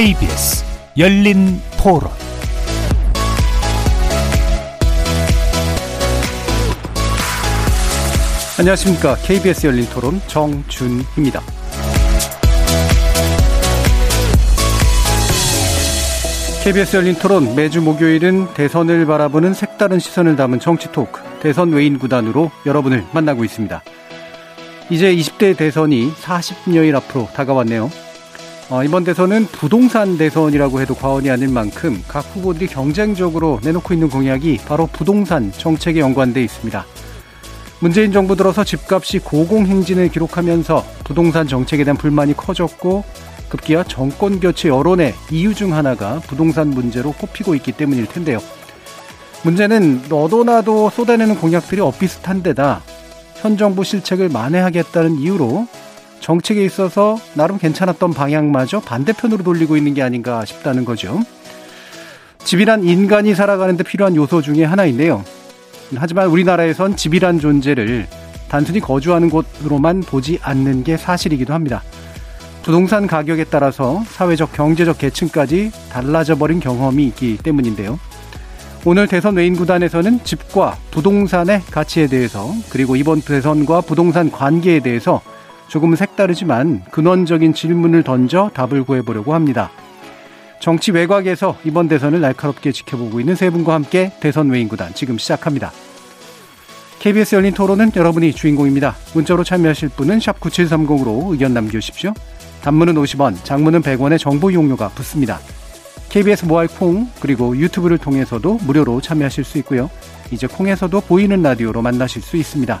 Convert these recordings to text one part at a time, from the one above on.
KBS 열린 토론 안녕하십니까. KBS 열린 토론 정준입니다. KBS 열린 토론 매주 목요일은 대선을 바라보는 색다른 시선을 담은 정치 토크 대선 외인 구단으로 여러분을 만나고 있습니다. 이제 20대 대선이 40여일 앞으로 다가왔네요. 어, 이번 대선은 부동산 대선이라고 해도 과언이 아닐 만큼 각 후보들이 경쟁적으로 내놓고 있는 공약이 바로 부동산 정책에 연관돼 있습니다. 문재인 정부 들어서 집값이 고공행진을 기록하면서 부동산 정책에 대한 불만이 커졌고 급기야 정권 교체 여론의 이유 중 하나가 부동산 문제로 꼽히고 있기 때문일 텐데요. 문제는 너도 나도 쏟아내는 공약들이 엇비슷한 데다 현 정부 실책을 만회하겠다는 이유로 정책에 있어서 나름 괜찮았던 방향마저 반대편으로 돌리고 있는 게 아닌가 싶다는 거죠. 집이란 인간이 살아가는데 필요한 요소 중의 하나인데요. 하지만 우리나라에선 집이란 존재를 단순히 거주하는 곳으로만 보지 않는 게 사실이기도 합니다. 부동산 가격에 따라서 사회적, 경제적 계층까지 달라져 버린 경험이 있기 때문인데요. 오늘 대선 외인 구단에서는 집과 부동산의 가치에 대해서 그리고 이번 대선과 부동산 관계에 대해서 조금 색다르지만 근원적인 질문을 던져 답을 구해보려고 합니다. 정치 외곽에서 이번 대선을 날카롭게 지켜보고 있는 세 분과 함께 대선 외인 구단 지금 시작합니다. KBS 열린 토론은 여러분이 주인공입니다. 문자로 참여하실 분은 9730으로 의견 남겨주십시오. 단문은 50원, 장문은 100원의 정보 이용료가 붙습니다. KBS 모바일 콩 그리고 유튜브를 통해서도 무료로 참여하실 수 있고요. 이제 콩에서도 보이는 라디오로 만나실 수 있습니다.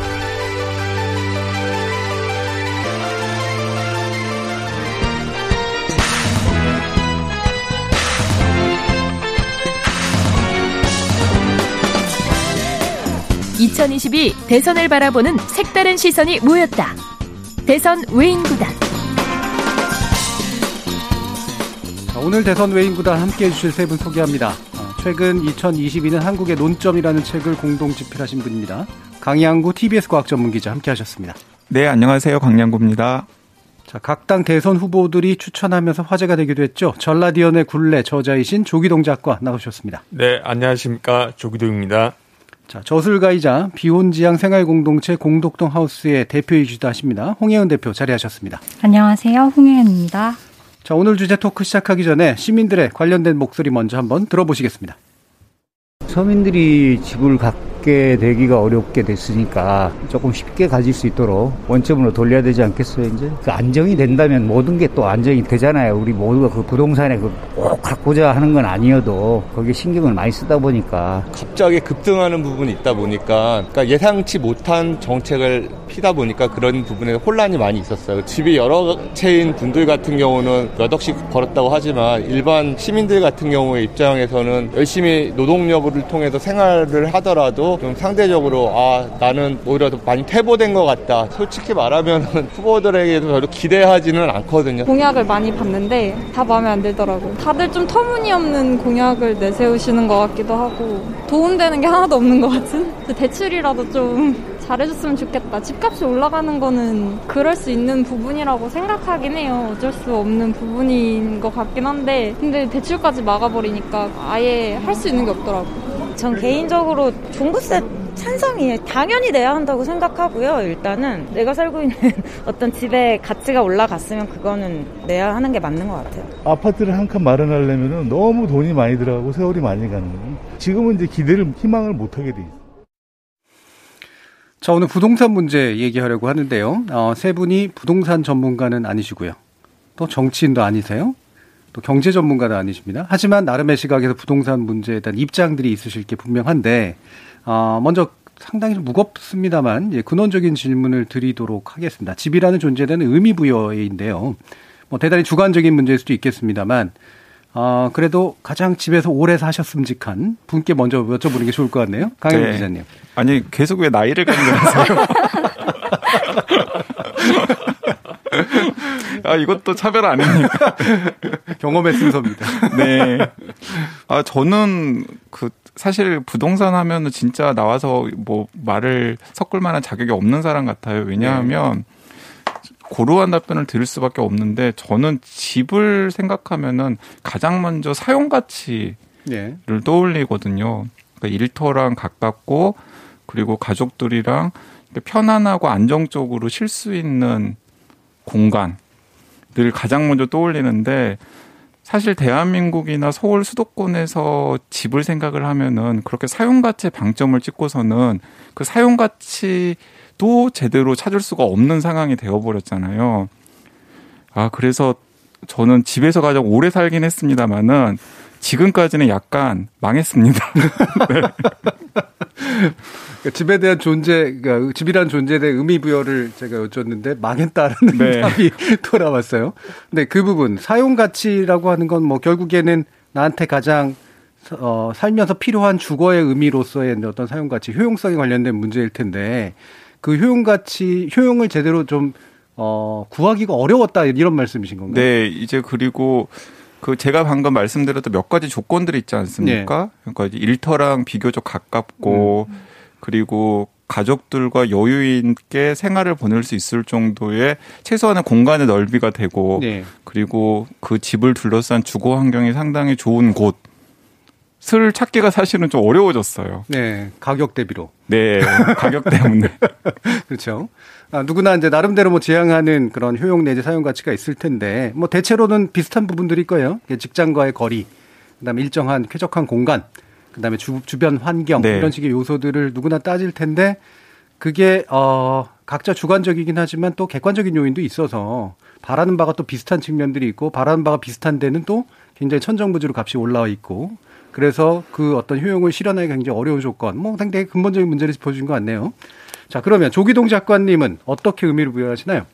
(2022) 대선을 바라보는 색다른 시선이 모였다 대선 외인구단 오늘 대선 외인 구단 함께 해주실 세 분 소개합니다. 어, 최근 2022년 한국의 논점이라는 책을 공동 집필하신 분입니다. 강양구 TBS 과학 전문 기자 함께 하셨습니다. 네, 안녕하세요. 강양구입니다. 자, 각 당 대선 후보들이 추천하면서 화제가 되기도 했죠. 전라디언의 굴레 저자이신 조기동 작가 나오셨습니다. 네, 안녕하십니까. 조기동입니다. 자, 저술가이자 비혼지향 생활공동체 공덕동 하우스의 대표이기도 하십니다. 홍혜은 대표 자리하셨습니다. 안녕하세요. 홍혜은입니다. 자, 오늘 주제 토크 시작하기 전에 시민들의 관련된 목소리 먼저 한번 들어보시겠습니다. 서민들이 집을 갖게 되기가 어렵게 됐으니까 조금 쉽게 가질 수 있도록 원점으로 돌려야 되지 않겠어요, 이제? 그 안정이 된다면 모든 게 또 안정이 되잖아요. 우리 모두가 그 부동산에 그꼭 갖고자 하는 건 아니어도 거기에 신경을 많이 쓰다 보니까. 갑자기 급등하는 부분이 있다 보니까 그러니까 예상치 못한 정책을 피다 보니까 그런 부분에 혼란이 많이 있었어요. 집이 여러 채인 분들 같은 경우는 몇 억씩 벌었다고 하지만 일반 시민들 같은 경우의 입장에서는 열심히 노동력을 통해서 생활을 하더라도 좀 상대적으로 아 나는 오히려 더 많이 퇴보된 것 같다. 솔직히 말하면 후보들에게도 별로 기대하지는 않거든요. 공약을 많이 봤는데 다 마음에 안 들더라고요. 다들 좀 터무니없는 공약을 내세우시는 것 같기도 하고 도움되는 게 하나도 없는 것 같은? 대출이라도 좀 잘해줬으면 좋겠다. 집값이 올라가는 거는 그럴 수 있는 부분이라고 생각하긴 해요. 어쩔 수 없는 부분인 것 같긴 한데 근데 대출까지 막아버리니까 아예 할 수 있는 게 없더라고요. 전 개인적으로 종부세 찬성이에요. 당연히 내야 한다고 생각하고요. 일단은 내가 살고 있는 어떤 집의 가치가 올라갔으면 그거는 내야 하는 게 맞는 것 같아요. 아파트를 한 칸 마련하려면 너무 돈이 많이 들어가고 세월이 많이 가는 거예요. 지금은 이제 기대를 희망을 못 하게 돼 있어요. 자, 오늘 부동산 문제 얘기하려고 하는데요. 어, 세 분이 부동산 전문가는 아니시고요. 또 정치인도 아니세요. 또 경제 전문가도 아니십니다. 하지만 나름의 시각에서 부동산 문제에 대한 입장들이 있으실 게 분명한데, 어, 먼저 상당히 좀 무겁습니다만, 예, 근원적인 질문을 드리도록 하겠습니다. 집이라는 존재에 대한 의미 부여인데요. 뭐 대단히 주관적인 문제일 수도 있겠습니다만, 어, 그래도 가장 집에서 오래 사셨음직한 분께 먼저 여쭤보는 게 좋을 것 같네요. 강현 네. 기자님. 아니, 계속 왜 나이를 강조하세요? 아, 이것도 차별 아닙니까? 경험의 순서입니다. 네. 아, 저는 그, 사실 부동산 하면은 진짜 나와서 뭐 말을 섞을 만한 자격이 없는 사람 같아요. 왜냐하면 네. 고루한 답변을 드릴 수밖에 없는데 저는 집을 생각하면은 가장 먼저 사용 가치를 네. 떠올리거든요. 그러니까 일터랑 가깝고 그리고 가족들이랑 편안하고 안정적으로 쉴 수 있는 공간 늘 가장 먼저 떠올리는데 사실 대한민국이나 서울 수도권에서 집을 생각을 하면은 그렇게 사용 가치에 방점을 찍고서는 그 사용 가치도 제대로 찾을 수가 없는 상황이 되어 버렸잖아요. 아 그래서 저는 집에서 가장 오래 살긴 했습니다마는 지금까지는 약간 망했습니다. 네. 그러니까 집에 대한 존재, 그러니까 집이란 존재에 대한 의미 부여를 제가 여쭙는데 망했다는 네. 답이 돌아왔어요. 근데 그 부분 사용 가치라고 하는 건 뭐 결국에는 나한테 가장 어, 살면서 필요한 주거의 의미로서의 어떤 사용 가치, 효용성에 관련된 문제일 텐데 그 효용 가치, 효용을 제대로 좀 어, 구하기가 어려웠다 이런 말씀이신 건가요? 네, 이제 그리고 그 제가 방금 말씀드렸던 몇 가지 조건들이 있지 않습니까? 네. 그러니까 일터랑 비교적 가깝고 음. 그리고 가족들과 여유 있게 생활을 보낼 수 있을 정도의 최소한의 공간의 넓이가 되고 네. 그리고 그 집을 둘러싼 주거 환경이 상당히 좋은 곳 을 찾기가 사실은 좀 어려워졌어요. 네, 가격 대비로. 네, 가격 때문에. 그렇죠. 아, 누구나 이제 나름대로 뭐 지향하는 그런 효용 내지 사용 가치가 있을 텐데 뭐 대체로는 비슷한 부분들일 거예요. 직장과의 거리, 그다음에 일정한 쾌적한 공간, 그다음에 주, 주변 환경 네. 이런 식의 요소들을 누구나 따질 텐데 그게 어 각자 주관적이긴 하지만 또 객관적인 요인도 있어서 바라는 바가 또 비슷한 측면들이 있고 바라는 바가 비슷한 데는 또 굉장히 천정부지로 값이 올라와 있고 그래서 그 어떤 효용을 실현하기 굉장히 어려운 조건 뭐 상당히 근본적인 문제를 짚어주신 것 같네요. 자, 그러면 조기동 작가님은 어떻게 의미를 부여하시나요?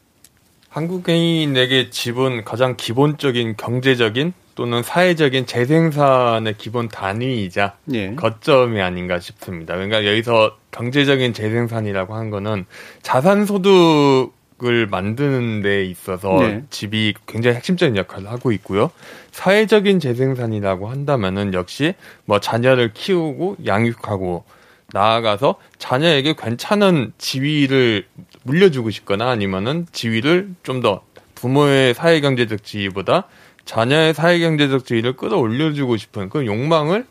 한국인에게 집은 가장 기본적인 경제적인 또는 사회적인 재생산의 기본 단위이자 예. 거점이 아닌가 싶습니다. 그러니까 여기서 경제적인 재생산이라고 하는 거는 자산 소득 을 만드는 데 있어서 네. 집이 굉장히 핵심적인 역할을 하고 있고요. 사회적인 재생산이라고 한다면은 역시 뭐 자녀를 키우고 양육하고 나아가서 자녀에게 괜찮은 지위를 물려주고 싶거나 아니면은 지위를 좀 더 부모의 사회경제적 지위보다 자녀의 사회경제적 지위를 끌어올려주고 싶은 그 욕망을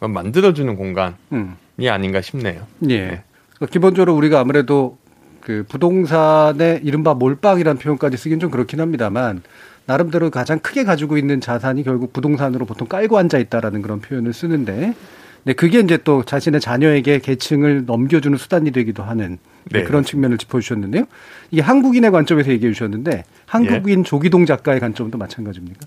만들어주는 공간이 음. 아닌가 싶네요. 예. 네. 기본적으로 우리가 아무래도 그 부동산의 이른바 몰빵이라는 표현까지 쓰긴 좀 그렇긴 합니다만 나름대로 가장 크게 가지고 있는 자산이 결국 부동산으로 보통 깔고 앉아 있다라는 그런 표현을 쓰는데 네, 그게 이제 또 자신의 자녀에게 계층을 넘겨주는 수단이 되기도 하는 네. 그런 측면을 짚어주셨는데요. 이게 한국인의 관점에서 얘기해 주셨는데 한국인 예. 조기동 작가의 관점도 마찬가지입니까?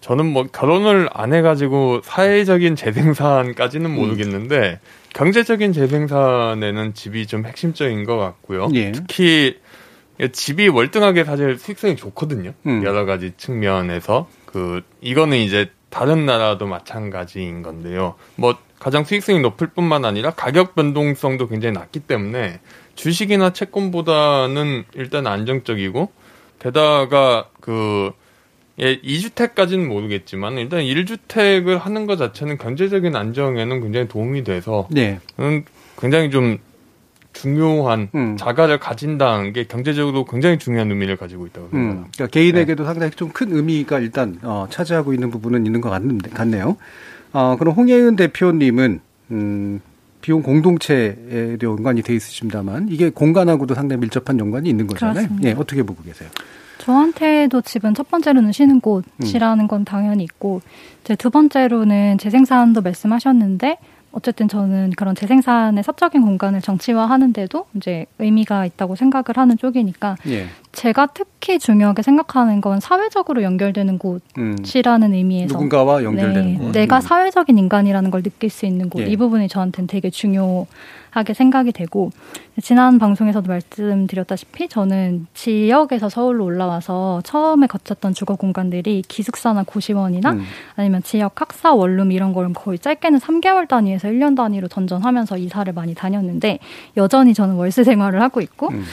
저는 뭐 결혼을 안 해가지고 사회적인 재생산까지는 음. 모르겠는데 음. 경제적인 재생산에는 집이 좀 핵심적인 것 같고요. 예. 특히 집이 월등하게 사실 수익성이 좋거든요. 음. 여러 가지 측면에서 그 이거는 이제 다른 나라도 마찬가지인 건데요. 뭐 가장 수익성이 높을 뿐만 아니라 가격 변동성도 굉장히 낮기 때문에 주식이나 채권보다는 일단 안정적이고 게다가 그 예, 2주택까지는 모르겠지만 일단 1주택을 하는 것 자체는 경제적인 안정에는 굉장히 도움이 돼서 네. 음, 굉장히 좀 중요한 음. 자가를 가진다는 게 경제적으로 굉장히 중요한 의미를 가지고 있다고 음. 생각합니다. 음. 그러니까 개인에게도 네. 상당히 좀 큰 의미가 일단 어, 차지하고 있는 부분은 있는 것 같는데, 같네요. 어, 그럼 홍예은 대표님은 음, 비용 공동체에 연관이 돼 있으십니다만 이게 공간하고도 상당히 밀접한 연관이 있는 거잖아요. 예, 어떻게 보고 계세요? 저한테도 집은 첫 번째로는 쉬는 곳이라는 음. 건 당연히 있고 이제 두 번째로는 재생산도 말씀하셨는데 어쨌든 저는 그런 재생산의 사적인 공간을 정치화하는데도 이제 의미가 있다고 생각을 하는 쪽이니까 예. 제가 특히 중요하게 생각하는 건 사회적으로 연결되는 곳이라는 음. 의미에서 누군가와 연결되는 네, 곳. 내가 음. 사회적인 인간이라는 걸 느낄 수 있는 곳. 예. 이 부분이 저한테는 되게 중요 하게 생각이 되고 지난 방송에서도 말씀드렸다시피 저는 지역에서 서울로 올라와서 처음에 거쳤던 주거 공간들이 기숙사나 고시원이나 음. 아니면 지역 학사 원룸 이런 걸 거의 짧게는 3개월 단위에서 1년 단위로 전전하면서 이사를 많이 다녔는데 여전히 저는 월세 생활을 하고 있고 음.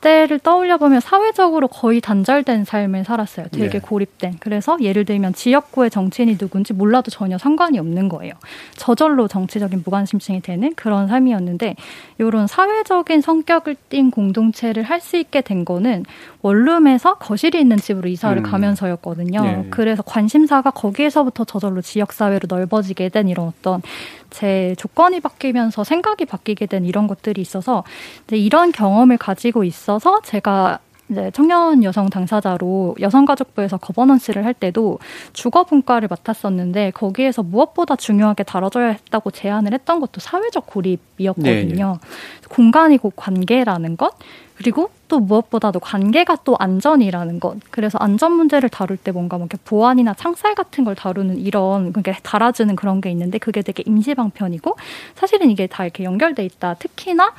그때를 떠올려 보면 사회적으로 거의 단절된 삶을 살았어요. 되게 네. 고립된. 그래서 예를 들면 지역구의 정치인이 누군지 몰라도 전혀 상관이 없는 거예요. 저절로 정치적인 무관심층이 되는 그런 삶이었는데 이런 사회적인 성격을 띈 공동체를 할 수 있게 된 거는 원룸에서 거실이 있는 집으로 이사를 음. 가면서였거든요. 네. 그래서 관심사가 거기에서부터 저절로 지역 사회로 넓어지게 된 이런 어떤 제 조건이 바뀌면서 생각이 바뀌게 된 이런 것들이 있어서 이런 경험을 가지고 있어 서 제가 이제 청년 여성 당사자로 여성가족부에서 거버넌스를 할 때도 주거 분과를 맡았었는데 거기에서 무엇보다 중요하게 다뤄져야 했다고 제안을 했던 것도 사회적 고립이었거든요. 네, 네. 공간이 곧 관계라는 것 그리고 또 무엇보다도 관계가 또 안전이라는 것. 그래서 안전 문제를 다룰 때 뭔가 뭐 이렇게 보안이나 창살 같은 걸 다루는 이런 그게 달아주는 그런 게 있는데 그게 되게 임시 방편이고 사실은 이게 다 이렇게 연결돼 있다. 특히나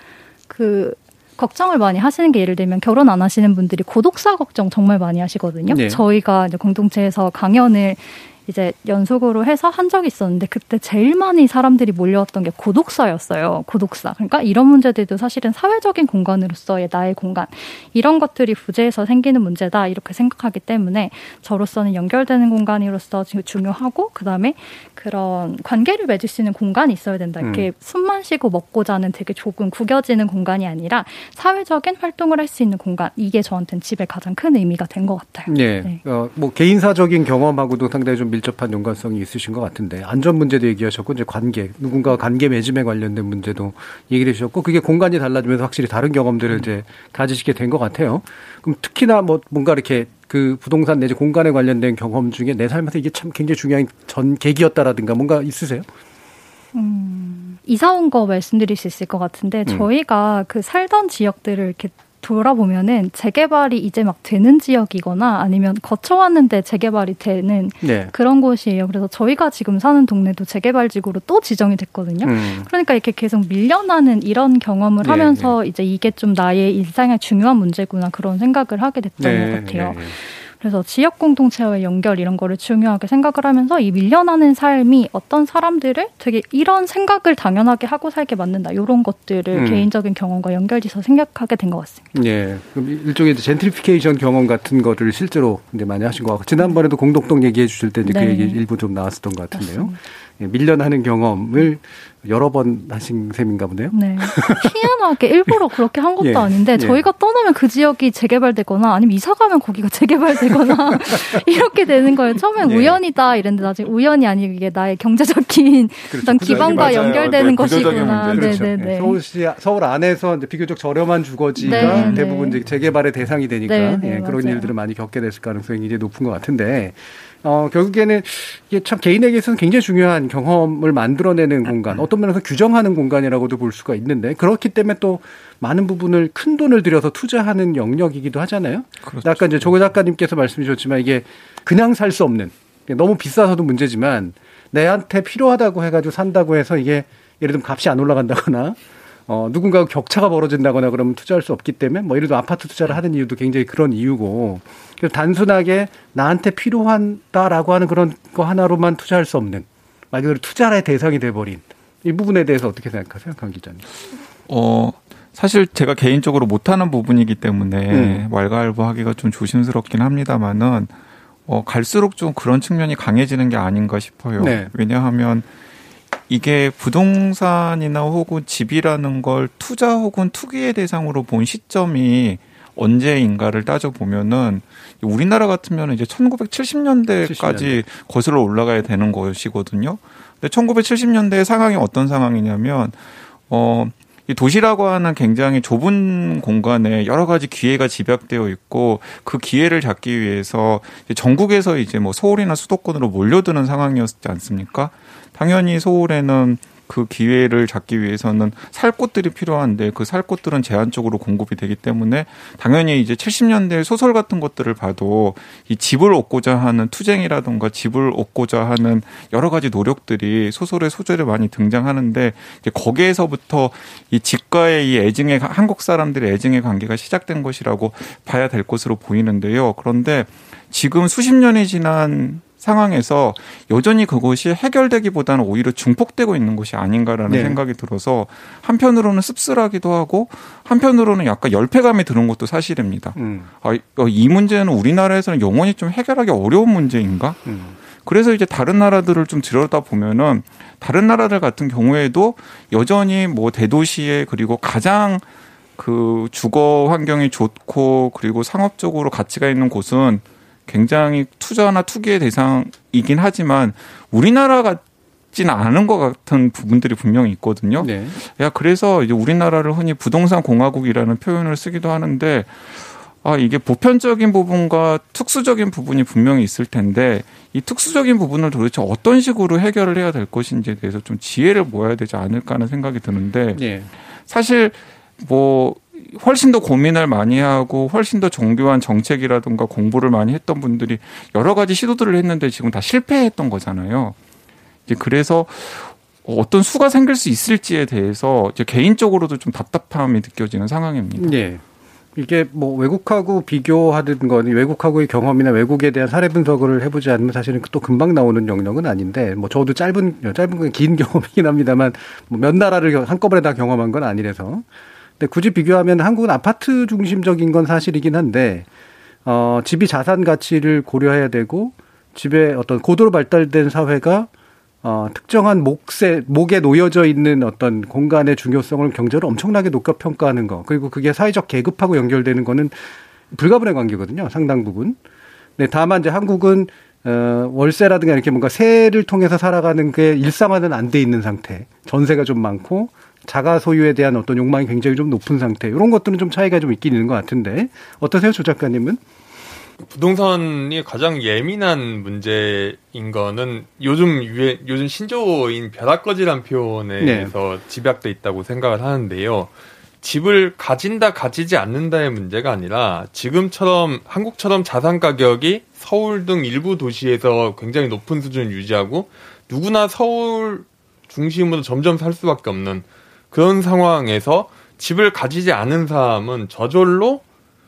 그 걱정을 많이 하시는 게 예를 들면 결혼 안 하시는 분들이 고독사 걱정 정말 많이 하시거든요. 네. 저희가 이제 공동체에서 강연을 이제 연속으로 해서 한 적이 있었는데 그때 제일 많이 사람들이 몰려왔던 게 고독사였어요. 고독사. 그러니까 이런 문제들도 사실은 사회적인 공간으로서의 나의 공간 이런 것들이 부재해서 생기는 문제다 이렇게 생각하기 때문에 저로서는 연결되는 공간으로서 중요하고 그다음에 그런 관계를 맺을 수 있는 공간이 있어야 된다. 이렇게 음. 숨만 쉬고 먹고 자는 되게 조금 구겨지는 공간이 아니라 사회적인 활동을 할 수 있는 공간 이게 저한테는 집에 가장 큰 의미가 된 것 같아요. 네. 네. 어, 뭐 개인사적인 경험하고도 상당히 좀 밀접한 연관성이 있으신 것 같은데 안전 문제도 얘기하셨고 이제 관계 누군가 관계 맺음에 관련된 문제도 얘기를 해주셨고 그게 공간이 달라지면서 확실히 다른 경험들을 이제 가지시게 된 것 같아요. 그럼 특히나 뭐 뭔가 이렇게 그 부동산 내지 공간에 관련된 경험 중에 내 삶에서 이게 참 굉장히 중요한 전 계기였다라든가 뭔가 있으세요? 음, 이사 온 거 말씀드릴 수 있을 것 같은데 음. 저희가 그 살던 지역들을 이렇게 돌아보면은 재개발이 이제 막 되는 지역이거나 아니면 거쳐왔는데 재개발이 되는 네. 그런 곳이에요. 그래서 저희가 지금 사는 동네도 재개발 지구로 또 지정이 됐거든요. 음. 그러니까 이렇게 계속 밀려나는 이런 경험을 네, 하면서 네. 이제 이게 좀 나의 일상의 중요한 문제구나 그런 생각을 하게 됐던 네, 것 같아요. 그래서 지역 공동체와의 연결 이런 거를 중요하게 생각을 하면서 이 밀려나는 삶이 어떤 사람들을 되게 이런 생각을 당연하게 하고 살게 만든다. 이런 것들을 음. 개인적인 경험과 연결지서 생각하게 된 것 같습니다. 예. 그럼 일종의 젠트리피케이션 경험 같은 거를 실제로 이제 많이 하신 것 같고 지난번에도 공동동 얘기해 주실 때 이제 그 네. 그 얘기 일부 좀 나왔었던 것 같은데요. 맞습니다. 예, 밀려나는 경험을 여러 번 하신 셈인가 보네요. 네. 희한하게 일부러 그렇게 한 것도 예, 아닌데 예. 저희가 떠나면 그 지역이 재개발되거나 아니면 이사 가면 거기가 재개발되거나 이렇게 되는 거예요. 처음엔 예. 우연이다 이랬는데 나중에 우연이 아니고 이게 나의 경제적인 그렇죠. 어떤 기반과 네, 연결되는 네, 것이구나. 그렇죠. 네네네. 네. 서울시 서울 안에서 이제 비교적 저렴한 주거지가 네, 네. 대부분 이제 재개발의 대상이 되니까 네, 예, 그런 맞아요. 일들을 많이 겪게 됐을 가능성이 이제 높은 것 같은데 어, 결국에는 이게 참 개인에게서는 굉장히 중요한 경험을 만들어내는 공간, 어떤 면에서 규정하는 공간이라고도 볼 수가 있는데 그렇기 때문에 또 많은 부분을 큰 돈을 들여서 투자하는 영역이기도 하잖아요. 그렇죠. 아까 이제 조교 작가님께서 말씀해 주셨지만 이게 그냥 살 수 없는 너무 비싸서도 문제지만 내한테 필요하다고 해가지고 산다고 해서 이게 예를 들면 값이 안 올라간다거나 어, 누군가 격차가 벌어진다거나 그러면 투자할 수 없기 때문에 뭐 예를 들어 아파트 투자를 하는 이유도 굉장히 그런 이유고 그래서 단순하게 나한테 필요하다라고 하는 그런 거 하나로만 투자할 수 없는 말 그대로 투자의 대상이 돼버린 이 부분에 대해서 어떻게 생각하세요, 강 기자님? 어, 사실 제가 개인적으로 못하는 부분이기 때문에 음. 왈가왈부하기가 좀 조심스럽긴 합니다만은 어, 갈수록 좀 그런 측면이 강해지는 게 아닌가 싶어요. 네. 왜냐하면 이게 부동산이나 혹은 집이라는 걸 투자 혹은 투기의 대상으로 본 시점이 언제인가를 따져보면은 우리나라 같으면 이제 1970년대까지 70년대. 거슬러 올라가야 되는 것이거든요. 근데 1970년대 상황이 어떤 상황이냐면, 어, 이 도시라고 하는 굉장히 좁은 공간에 여러 가지 기회가 집약되어 있고 그 기회를 잡기 위해서 전국에서 이제 뭐 서울이나 수도권으로 몰려드는 상황이었지 않습니까? 당연히 서울에는 그 기회를 잡기 위해서는 살 곳들이 필요한데 그 살 곳들은 제한적으로 공급이 되기 때문에 당연히 이제 70년대 소설 같은 것들을 봐도 이 집을 얻고자 하는 투쟁이라든가 집을 얻고자 하는 여러 가지 노력들이 소설의 소재를 많이 등장하는데 이제 거기에서부터 이 집과의 이 애증의 한국 사람들의 애증의 관계가 시작된 것이라고 봐야 될 것으로 보이는데요. 그런데 지금 수십 년이 지난 상황에서 여전히 그것이 해결되기보다는 오히려 중폭되고 있는 것이 아닌가라는 네. 생각이 들어서 한편으로는 씁쓸하기도 하고 한편으로는 약간 열패감이 드는 것도 사실입니다. 음. 아, 어, 이 문제는 우리나라에서는 영원히 좀 해결하기 어려운 문제인가? 음. 그래서 이제 다른 나라들을 좀 들여다 보면은 다른 나라들 같은 경우에도 여전히 뭐 대도시에 그리고 가장 그 주거 환경이 좋고 그리고 상업적으로 가치가 있는 곳은 굉장히 투자나 투기의 대상이긴 하지만 우리나라 같지는 않은 것 같은 부분들이 분명히 있거든요. 네. 야 그래서 이제 우리나라를 흔히 부동산 공화국이라는 표현을 쓰기도 하는데 아 이게 보편적인 부분과 특수적인 부분이 분명히 있을 텐데 이 특수적인 부분을 도대체 어떤 식으로 해결을 해야 될 것인지에 대해서 좀 지혜를 모아야 되지 않을까 하는 생각이 드는데 네. 사실 뭐 훨씬 더 고민을 많이 하고 훨씬 더 정교한 정책이라든가 공부를 많이 했던 분들이 여러 가지 시도들을 했는데 지금 다 실패했던 거잖아요. 이제 그래서 어떤 수가 생길 수 있을지에 대해서 이제 개인적으로도 좀 답답함이 느껴지는 상황입니다. 네. 이게 뭐 외국하고 비교하는 건 외국하고의 경험이나 외국에 대한 사례 분석을 해보지 않으면 사실은 또 금방 나오는 영역은 아닌데 뭐 저도 짧은 짧은 건긴 경험이긴 합니다만 뭐 몇 나라를 한꺼번에 다 경험한 건 아니라서 근데 굳이 비교하면 한국은 아파트 중심적인 건 사실이긴 한데 어 집이 자산 가치를 고려해야 되고 집에 어떤 고도로 발달된 사회가 어, 특정한 목세, 목에 놓여져 있는 어떤 공간의 중요성을 경제로 엄청나게 높게 평가하는 거. 그리고 그게 사회적 계급하고 연결되는 거는 불가분의 관계거든요. 상당 부분. 네, 다만 이제 한국은 어, 월세라든가 이렇게 뭔가 세를 통해서 살아가는 게 일상화는 안 돼 있는 상태. 전세가 좀 많고 자가 소유에 대한 어떤 욕망이 굉장히 좀 높은 상태. 이런 것들은 좀 차이가 좀 있긴 있는 것 같은데 어떠세요, 조 작가님은? 부동산이 가장 예민한 문제인 거는 요즘 유해, 요즘 신조어인 벼락거지란 표현에서 네. 집약돼 있다고 생각을 하는데요. 집을 가진다 가지지 않는다의 문제가 아니라 지금처럼 한국처럼 자산 가격이 서울 등 일부 도시에서 굉장히 높은 수준을 유지하고 누구나 서울 중심으로 점점 살 수밖에 없는 그런 상황에서 집을 가지지 않은 사람은 저절로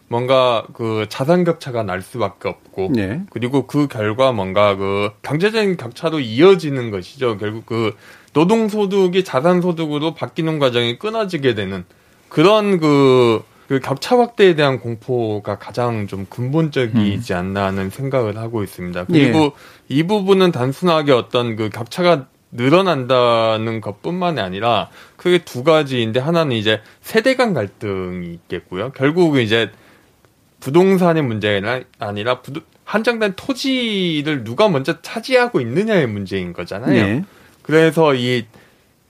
뭔가 그 자산 격차가 날 수밖에 없고 네. 그리고 그 결과 뭔가 그 경제적인 격차도 이어지는 것이죠. 결국 그 노동 소득이 자산 소득으로 바뀌는 과정이 끊어지게 되는 그런 그, 그 격차 확대에 대한 공포가 가장 좀 근본적이지 음. 않나 하는 생각을 하고 있습니다. 그리고 예. 이 부분은 단순하게 어떤 그 격차가 늘어난다는 것뿐만이 아니라 크게 두 가지인데 하나는 이제 세대 간 갈등이 있겠고요. 결국 이제 부동산의 문제가 아니라 부도, 한정된 토지를 누가 먼저 차지하고 있느냐의 문제인 거잖아요. 네. 그래서 이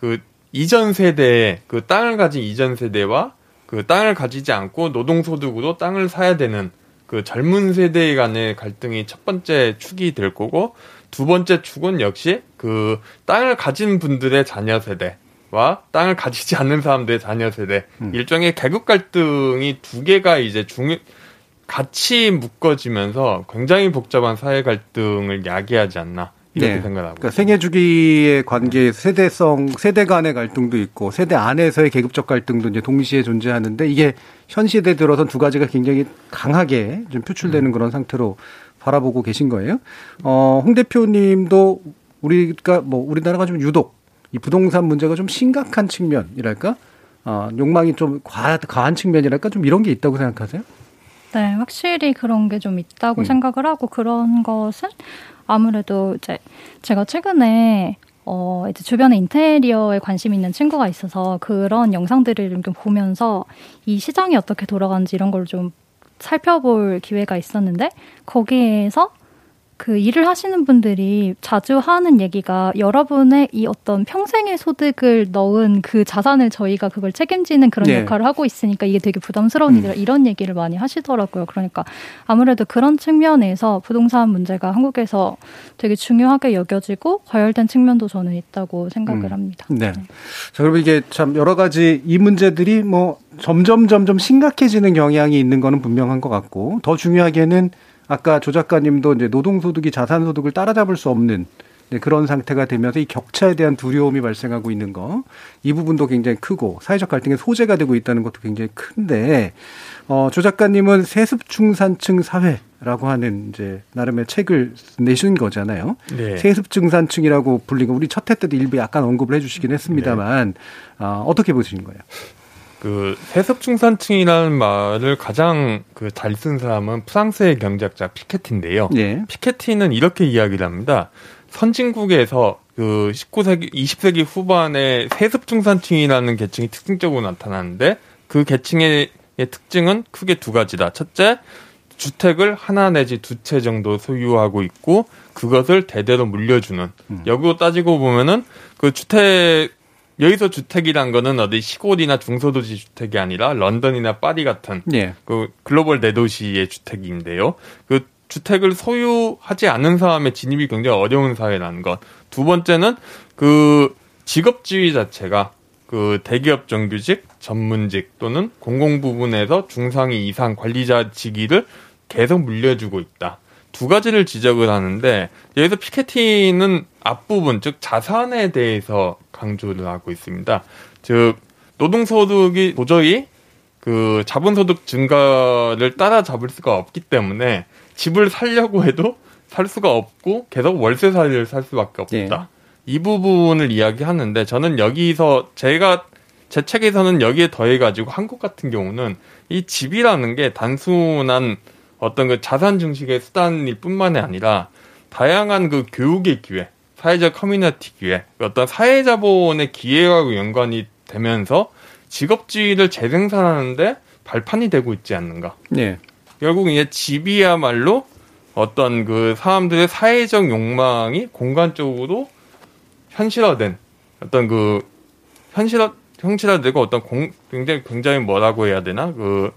그 이전 세대 그 땅을 가진 이전 세대와 그 땅을 가지지 않고 노동 소득으로 땅을 사야 되는 그 젊은 세대 간의 갈등이 첫 번째 축이 될 거고 두 번째 축은 역시 그 땅을 가진 분들의 자녀 세대 와 땅을 가지지 않는 사람들의 자녀 세대 음. 일종의 계급 갈등이 두 개가 이제 중 같이 묶어지면서 굉장히 복잡한 사회 갈등을 야기하지 않나 이렇게 네. 생각하고. 그러니까 생애 주기의 관계 세대성 세대 간의 갈등도 있고 세대 안에서의 계급적 갈등도 이제 동시에 존재하는데 이게 현 시대 들어선 두 가지가 굉장히 강하게 좀 표출되는 음. 그런 상태로 바라보고 계신 거예요. 어, 홍 대표님도 우리가 뭐 우리나라가 좀 유독 이 부동산 문제가 좀 심각한 측면이랄까? 어, 욕망이 좀 과, 과한 측면이랄까? 좀 이런 게 있다고 생각하세요? 네, 확실히 그런 게 좀 있다고 음. 생각을 하고 그런 것은 아무래도 이제 제가 최근에 어, 이제 주변에 인테리어에 관심 있는 친구가 있어서 그런 영상들을 좀 보면서 이 시장이 어떻게 돌아가는지 이런 걸 좀 살펴볼 기회가 있었는데 거기에서 그 일을 하시는 분들이 자주 하는 얘기가 여러분의 이 어떤 평생의 소득을 넣은 그 자산을 저희가 그걸 책임지는 그런 네. 역할을 하고 있으니까 이게 되게 부담스러운 음. 일이라 이런 얘기를 많이 하시더라고요. 그러니까 아무래도 그런 측면에서 부동산 문제가 한국에서 되게 중요하게 여겨지고 과열된 측면도 저는 있다고 생각을 음. 합니다. 네. 네. 자, 그럼 이게 참 여러 가지 이 문제들이 뭐 점점 점점 심각해지는 경향이 있는 거는 분명한 것 같고 더 중요하게는 아까 조 작가님도 이제 노동소득이 자산소득을 따라잡을 수 없는 네, 그런 상태가 되면서 이 격차에 대한 두려움이 발생하고 있는 거, 이 부분도 굉장히 크고 사회적 갈등의 소재가 되고 있다는 것도 굉장히 큰데, 어, 조 작가님은 세습 중산층 사회라고 하는 이제 나름의 책을 내신 거잖아요. 네. 세습 중산층이라고 불리고 우리 첫 회 때도 일부 약간 언급을 해주시긴 했습니다만, 네. 어, 어떻게 보시는 거예요? 그 세습 중산층이라는 말을 가장 그 잘 쓴 사람은 프랑스의 경제학자 피케티인데요. 네. 피케티는 이렇게 이야기를 합니다. 선진국에서 그 19세기, 20세기 후반에 세습 중산층이라는 계층이 특징적으로 나타나는데 그 계층의 특징은 크게 두 가지다. 첫째, 주택을 하나 내지 두 채 정도 소유하고 있고 그것을 대대로 물려주는. 음. 여기로 따지고 보면은 그 주택 여기서 주택이란 거는 어디 시골이나 중소도시 주택이 아니라 런던이나 파리 같은 예. 그 글로벌 대도시의 주택인데요. 그 주택을 소유하지 않는 사람의 진입이 굉장히 어려운 사회라는 것. 두 번째는 그 직업 지위 자체가 그 대기업 정규직, 전문직 또는 공공 부분에서 중상위 이상 관리자 직위를 계속 물려주고 있다. 두 가지를 지적을 하는데 여기서 피케티는 앞부분 즉 자산에 대해서 강조를 하고 있습니다. 즉 노동소득이 도저히 그 자본소득 증가를 따라잡을 수가 없기 때문에 집을 살려고 해도 살 수가 없고 계속 월세 살이를 살 수밖에 없다. 네. 이 부분을 이야기하는데 저는 여기서 제가 제 책에서는 여기에 더해가지고 한국 같은 경우는 이 집이라는 게 단순한 어떤 그 자산 증식의 수단일 뿐만이 아니라 다양한 그 교육의 기회, 사회적 커뮤니티 기회, 어떤 사회 자본의 기회와 연관이 되면서 직업지위를 재생산하는데 발판이 되고 있지 않는가. 네. 결국 이제 집이야말로 어떤 그 사람들의 사회적 욕망이 공간적으로 현실화된 어떤 그 현실화 현실화되고 어떤 공 굉장히 굉장히 뭐라고 해야 되나 그그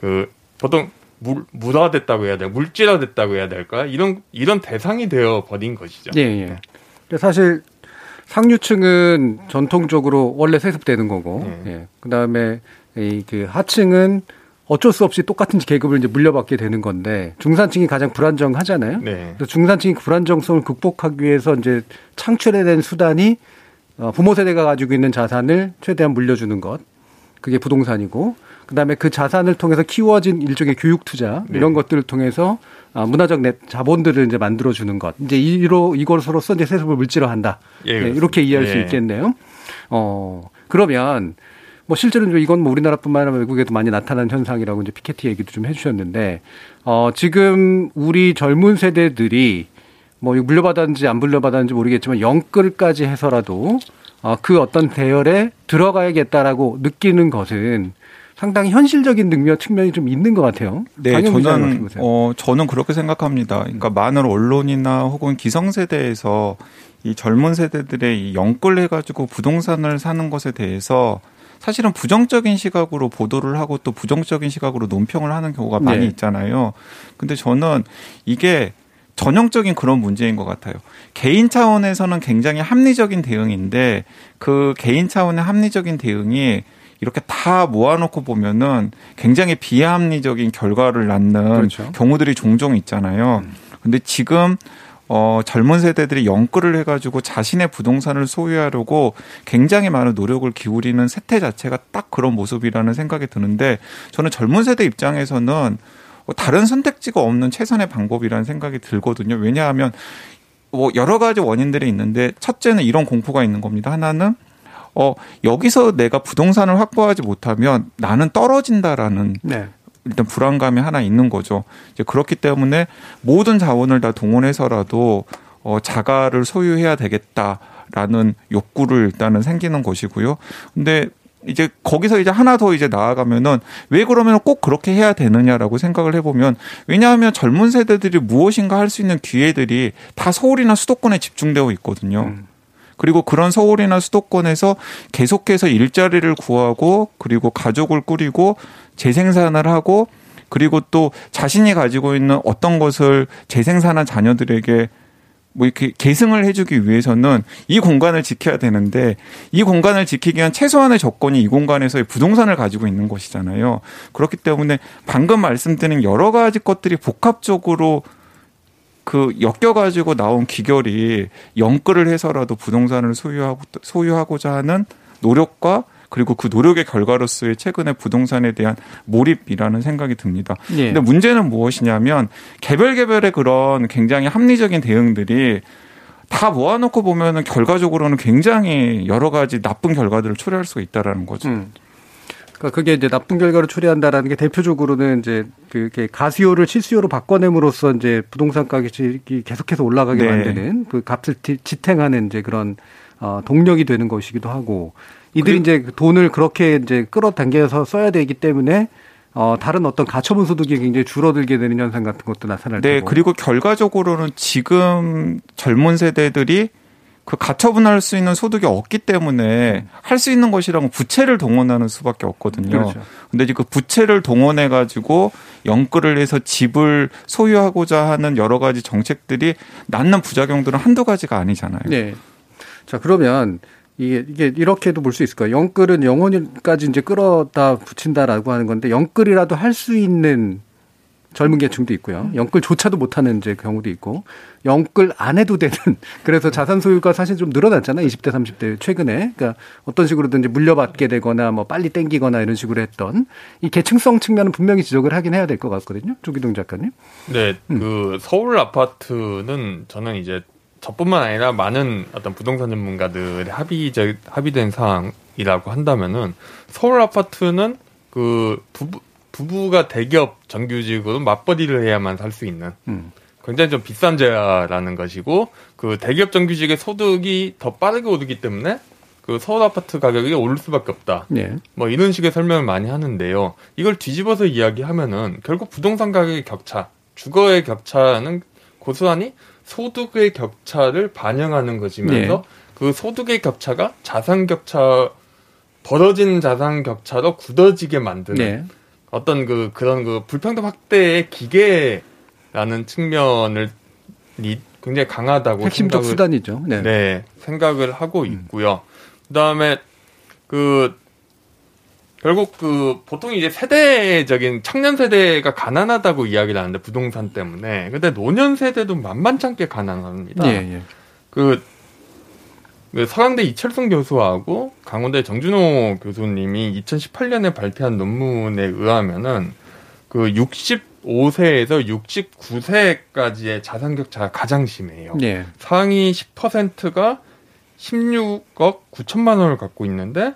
그 보통 물, 물화됐다고 해야 돼, 물질화됐다고 해야 될까? 이런 이런 대상이 되어 버린 것이죠. 예, 예. 근데 사실 상류층은 전통적으로 원래 세습되는 거고, 예. 예. 그 다음에 이 그 하층은 어쩔 수 없이 똑같은 계급을 이제 물려받게 되는 건데 중산층이 가장 불안정하잖아요. 네. 중산층이 그 불안정성을 극복하기 위해서 이제 창출해낸 수단이 어, 부모 세대가 가지고 있는 자산을 최대한 물려주는 것. 그게 부동산이고 그다음에 그 자산을 통해서 키워진 일종의 교육 투자 네. 이런 것들을 통해서 아, 문화적 자본들을 이제 만들어 주는 것. 이제 이로 이것으로서 이제 세습을 물질화한다. 예, 네, 이렇게 이해할 예. 수 있겠네요. 어 그러면 뭐 실제로 이건 뭐 우리나라뿐만 아니라 외국에도 많이 나타나는 현상이라고 이제 피케티 얘기도 좀 해주셨는데 어 지금 우리 젊은 세대들이 뭐 물려받았는지 안 물려받았는지 모르겠지만 영끌까지 해서라도 어, 그 어떤 대열에 들어가야겠다라고 느끼는 것은 상당히 현실적인 능력 측면이 좀 있는 것 같아요. 네, 저는 어 저는 그렇게 생각합니다. 그러니까 많은 언론이나 혹은 기성세대에서 이 젊은 세대들의 이 영끌해 가지고 부동산을 사는 것에 대해서 사실은 부정적인 시각으로 보도를 하고 또 부정적인 시각으로 논평을 하는 경우가 많이 네. 있잖아요. 근데 저는 이게 전형적인 그런 문제인 것 같아요. 개인 차원에서는 굉장히 합리적인 대응인데 그 개인 차원의 합리적인 대응이 이렇게 다 모아놓고 보면은 굉장히 비합리적인 결과를 낳는 그렇죠. 경우들이 종종 있잖아요. 음. 근데 지금 어, 젊은 세대들이 연끌을 해가지고 자신의 부동산을 소유하려고 굉장히 많은 노력을 기울이는 세태 자체가 딱 그런 모습이라는 생각이 드는데 저는 젊은 세대 입장에서는 다른 선택지가 없는 최선의 방법이라는 생각이 들거든요. 왜냐하면 뭐 여러 가지 원인들이 있는데 첫째는 이런 공포가 있는 겁니다. 하나는 어, 여기서 내가 부동산을 확보하지 못하면 나는 떨어진다라는 네. 일단 불안감이 하나 있는 거죠. 이제 그렇기 때문에 모든 자원을 다 동원해서라도 어, 자가를 소유해야 되겠다라는 욕구를 일단은 생기는 것이고요. 근데 이제 거기서 이제 하나 더 이제 나아가면은 왜 그러면 꼭 그렇게 해야 되느냐라고 생각을 해보면 왜냐하면 젊은 세대들이 무엇인가 할 수 있는 기회들이 다 서울이나 수도권에 집중되어 있거든요. 음. 그리고 그런 서울이나 수도권에서 계속해서 일자리를 구하고 그리고 가족을 꾸리고 재생산을 하고 그리고 또 자신이 가지고 있는 어떤 것을 재생산한 자녀들에게 뭐 이렇게 계승을 해주기 위해서는 이 공간을 지켜야 되는데 이 공간을 지키기 위한 최소한의 조건이 이 공간에서의 부동산을 가지고 있는 것이잖아요. 그렇기 때문에 방금 말씀드린 여러 가지 것들이 복합적으로 그 엮여가지고 나온 기결이 영끌을 해서라도 부동산을 소유하고 소유하고자 하는 노력과 그리고 그 노력의 결과로서의 최근의 부동산에 대한 몰입이라는 생각이 듭니다. 예. 근데 문제는 무엇이냐면 개별 개별의 그런 굉장히 합리적인 대응들이 다 모아놓고 보면은 결과적으로는 굉장히 여러 가지 나쁜 결과들을 초래할 수가 있다라는 거죠. 음. 그러니까 그게 이제 나쁜 결과를 초래한다라는 게 대표적으로는 이제 그게 가수요를 실수요로 바꿔냄으로써 이제 부동산 가격이 계속해서 올라가게 네. 만드는 그 값을 지탱하는 이제 그런 어 동력이 되는 것이기도 하고 이들이 그, 이제 돈을 그렇게 이제 끌어당겨서 써야 되기 때문에 어, 다른 어떤 가처분 소득이 굉장히 줄어들게 되는 현상 같은 것도 나타날 네, 테고. 그리고 결과적으로는 지금 젊은 세대들이 그 가처분할 수 있는 소득이 없기 때문에 음. 할수 있는 것이라면 부채를 동원하는 수밖에 없거든요. 그렇죠. 근데 이제 그 부채를 동원해 가지고 연끌을 해서 집을 소유하고자 하는 여러 가지 정책들이 낳는 부작용들은 한두 가지가 아니잖아요. 네. 자, 그러면 이게 이게 이렇게도 볼 수 있을 거예요. 영끌은 영혼까지 이제 끌어다 붙인다라고 하는 건데 영끌이라도 할 수 있는 젊은 계층도 있고요. 영끌조차도 못하는 이제 경우도 있고 영끌 안 해도 되는 그래서 자산 소유가 사실 좀 늘어났잖아요. 20대 30대 최근에 그러니까 어떤 식으로든지 물려받게 되거나 뭐 빨리 땡기거나 이런 식으로 했던 이 계층성 측면은 분명히 지적을 하긴 해야 될 것 같거든요. 조기동 작가님. 네, 음. 그 서울 아파트는 저는 이제 저뿐만 아니라 많은 어떤 부동산 전문가들의 합의적 합의된 사항이라고 한다면은 서울 아파트는 그 부부 부부가 대기업 정규직으로 맞벌이를 해야만 살 수 있는 음. 굉장히 좀 비싼 제라는 것이고 그 대기업 정규직의 소득이 더 빠르게 오르기 때문에 그 서울 아파트 가격이 오를 수밖에 없다. 네. 뭐 이런 식의 설명을 많이 하는데요. 이걸 뒤집어서 이야기하면은 결국 부동산 가격의 격차, 주거의 격차는 고스란히 소득의 격차를 반영하는 것이면서 네. 그 소득의 격차가 자산 격차 벌어진 자산 격차로 굳어지게 만드는 네. 어떤 그 그런 그 불평등 확대의 기계라는 측면을 굉장히 강하다고 핵심적 생각을, 수단이죠. 네. 네 생각을 하고 음. 있고요. 음. 그다음에 그 결국 그 보통 이제 세대적인 청년 세대가 가난하다고 이야기를 하는데 부동산 때문에 근데 노년 세대도 만만찮게 가난합니다. 예, 예. 그, 그 서강대 이철성 교수하고 강원대 정준호 교수님이 2018년에 발표한 논문에 의하면은 그 65세에서 69세까지의 자산 격차가 가장 심해요. 예. 상위 10%가 16억 9천만 원을 갖고 있는데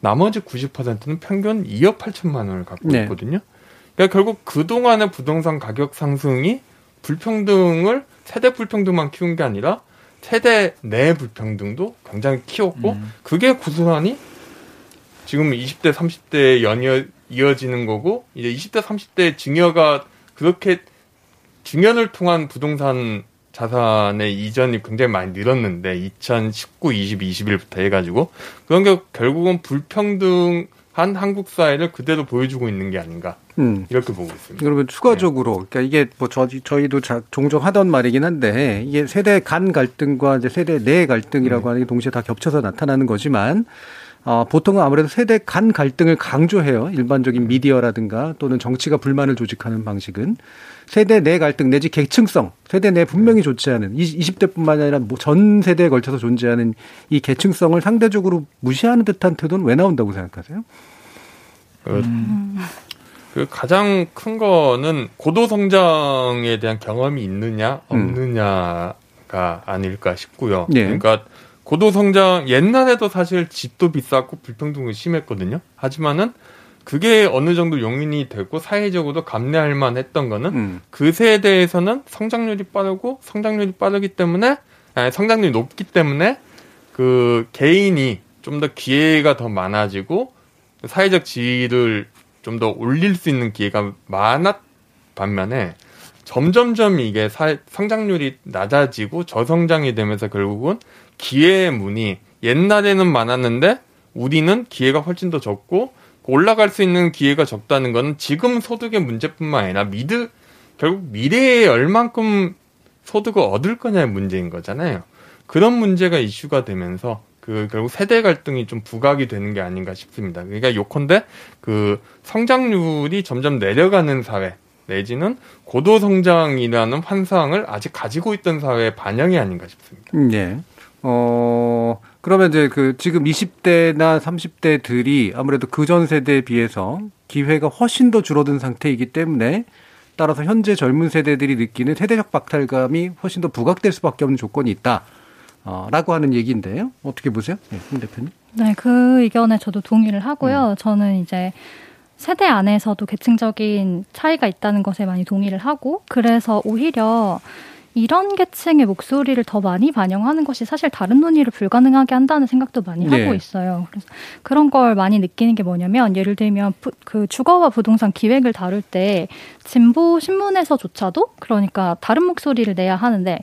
나머지 90%는 평균 2억 8천만 원을 갖고 네. 있거든요. 그러니까 결국 그동안의 부동산 가격 상승이 불평등을 세대 불평등만 키운 게 아니라 세대 내 불평등도 굉장히 키웠고 음. 그게 고스란히 지금 20대 30대에 연이어 이어지는 거고 이제 20대 30대 증여가 그렇게 증여를 통한 부동산 자산의 이전이 굉장히 많이 늘었는데 2019, 20, 21부터 해가지고 그런 게 결국은 불평등한 한국 사회를 그대로 보여주고 있는 게 아닌가 음. 이렇게 보고 있습니다. 그러면 추가적으로 네. 그러니까 이게 뭐 저, 저희도 자, 종종 하던 말이긴 한데 이게 세대 간 갈등과 이제 세대 내 갈등이라고 음. 하는 게 동시에 다 겹쳐서 나타나는 거지만 어, 보통은 아무래도 세대 간 갈등을 강조해요. 일반적인 미디어라든가 또는 정치가 불만을 조직하는 방식은. 세대 내 갈등 내지 계층성, 세대 내 분명히 좋지 않은 20대뿐만 아니라 뭐전 세대에 걸쳐서 존재하는 이 계층성을 상대적으로 무시하는 듯한 태도는 왜 나온다고 생각하세요? 음. 그 가장 큰 거는 고도 성장에 대한 경험이 있느냐 없느냐가 음. 아닐까 싶고요. 네. 그러니까 고도 성장 옛날에도 사실 집도 비쌌고 불평등이 심했거든요. 하지만은 그게 어느 정도 용인이 되고 사회적으로 감내할 만했던 거는 음. 그 세대에서는 성장률이 빠르고 성장률이 빠르기 때문에 아니, 성장률이 높기 때문에 그 개인이 좀 더 기회가 더 많아지고 사회적 지위를 좀 더 올릴 수 있는 기회가 많았 반면에 점점점 이게 사, 성장률이 낮아지고 저성장이 되면서 결국은 기회의 문이 옛날에는 많았는데 우리는 기회가 훨씬 더 적고 올라갈 수 있는 기회가 적다는 것은 지금 소득의 문제뿐만 아니라 미드 결국 미래에 얼만큼 소득을 얻을 거냐의 문제인 거잖아요. 그런 문제가 이슈가 되면서 그 결국 세대 갈등이 좀 부각이 되는 게 아닌가 싶습니다. 그러니까 요컨대 그 성장률이 점점 내려가는 사회 내지는 고도 성장이라는 환상을 아직 가지고 있던 사회의 반영이 아닌가 싶습니다. 네. 어, 그러면 이제 그 지금 20대나 30대들이 아무래도 그 전 세대에 비해서 기회가 훨씬 더 줄어든 상태이기 때문에 따라서 현재 젊은 세대들이 느끼는 세대적 박탈감이 훨씬 더 부각될 수밖에 없는 조건이 있다. 어, 라고 하는 얘기인데요. 어떻게 보세요? 네, 홍 대표님. 네, 그 의견에 저도 동의를 하고요. 음. 저는 이제 세대 안에서도 계층적인 차이가 있다는 것에 많이 동의를 하고, 그래서 오히려 이런 계층의 목소리를 더 많이 반영하는 것이 사실 다른 논의를 불가능하게 한다는 생각도 많이 네. 하고 있어요. 그래서 그런 걸 많이 느끼는 게 뭐냐면 예를 들면 부, 그 주거와 부동산 기획을 다룰 때 진보 신문에서조차도 그러니까 다른 목소리를 내야 하는데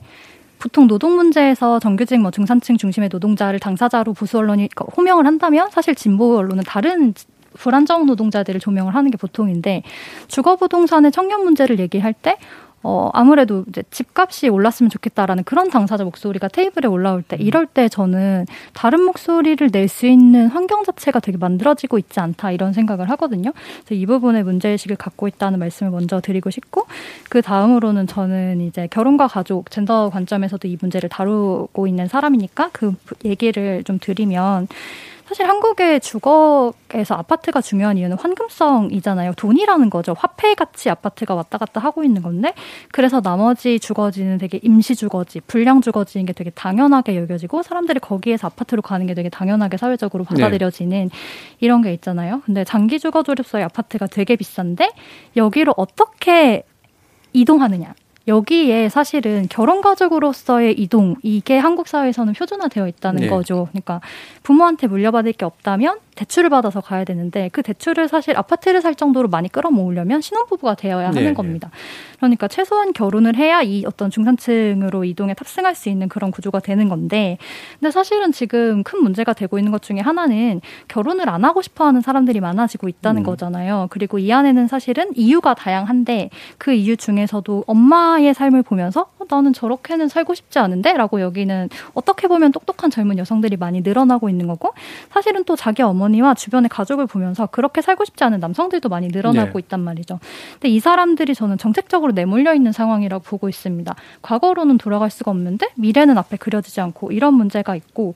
보통 노동 문제에서 정규직 뭐 중산층 중심의 노동자를 당사자로 보수 언론이 호명을 한다면 사실 진보 언론은 다른 불안정 노동자들을 조명을 하는 게 보통인데 주거 부동산의 청년 문제를 얘기할 때 어, 아무래도 이제 집값이 올랐으면 좋겠다라는 그런 당사자 목소리가 테이블에 올라올 때, 이럴 때 저는 다른 목소리를 낼 수 있는 환경 자체가 되게 만들어지고 있지 않다, 이런 생각을 하거든요. 그래서 이 부분에 문제의식을 갖고 있다는 말씀을 먼저 드리고 싶고, 그 다음으로는 저는 이제 결혼과 가족, 젠더 관점에서도 이 문제를 다루고 있는 사람이니까 그 얘기를 좀 드리면, 사실 한국의 주거에서 아파트가 중요한 이유는 환금성이잖아요. 돈이라는 거죠. 화폐 같이 아파트가 왔다 갔다 하고 있는 건데 그래서 나머지 주거지는 되게 임시 주거지, 불량 주거지인 게 되게 당연하게 여겨지고 사람들이 거기에서 아파트로 가는 게 되게 당연하게 사회적으로 네. 받아들여지는 네. 이런 게 있잖아요. 근데 장기 주거 조립소의 아파트가 되게 비싼데 여기로 어떻게 이동하느냐. 여기에 사실은 결혼 가족으로서의 이동 이게 한국 사회에서는 표준화되어 있다는 네. 거죠. 그러니까 부모한테 물려받을 게 없다면 대출을 받아서 가야 되는데 그 대출을 사실 아파트를 살 정도로 많이 끌어모으려면 신혼부부가 되어야 하는 네. 겁니다. 그러니까 최소한 결혼을 해야 이 어떤 중산층으로 이동에 탑승할 수 있는 그런 구조가 되는 건데 근데 사실은 지금 큰 문제가 되고 있는 것 중에 하나는 결혼을 안 하고 싶어 하는 사람들이 많아지고 있다는 음. 거잖아요. 그리고 이 안에는 사실은 이유가 다양한데 그 이유 중에서도 엄마의 삶을 보면서 어, 나는 저렇게는 살고 싶지 않은데 라고 여기는 어떻게 보면 똑똑한 젊은 여성들이 많이 늘어나고 있는 거고 사실은 또 자기 어머 어머니와 주변의 가족을 보면서 그렇게 살고 싶지 않은 남성들도 많이 늘어나고 네. 있단 말이죠. 근데 이 사람들이 저는 정책적으로 내몰려 있는 상황이라고 보고 있습니다. 과거로는 돌아갈 수가 없는데 미래는 앞에 그려지지 않고 이런 문제가 있고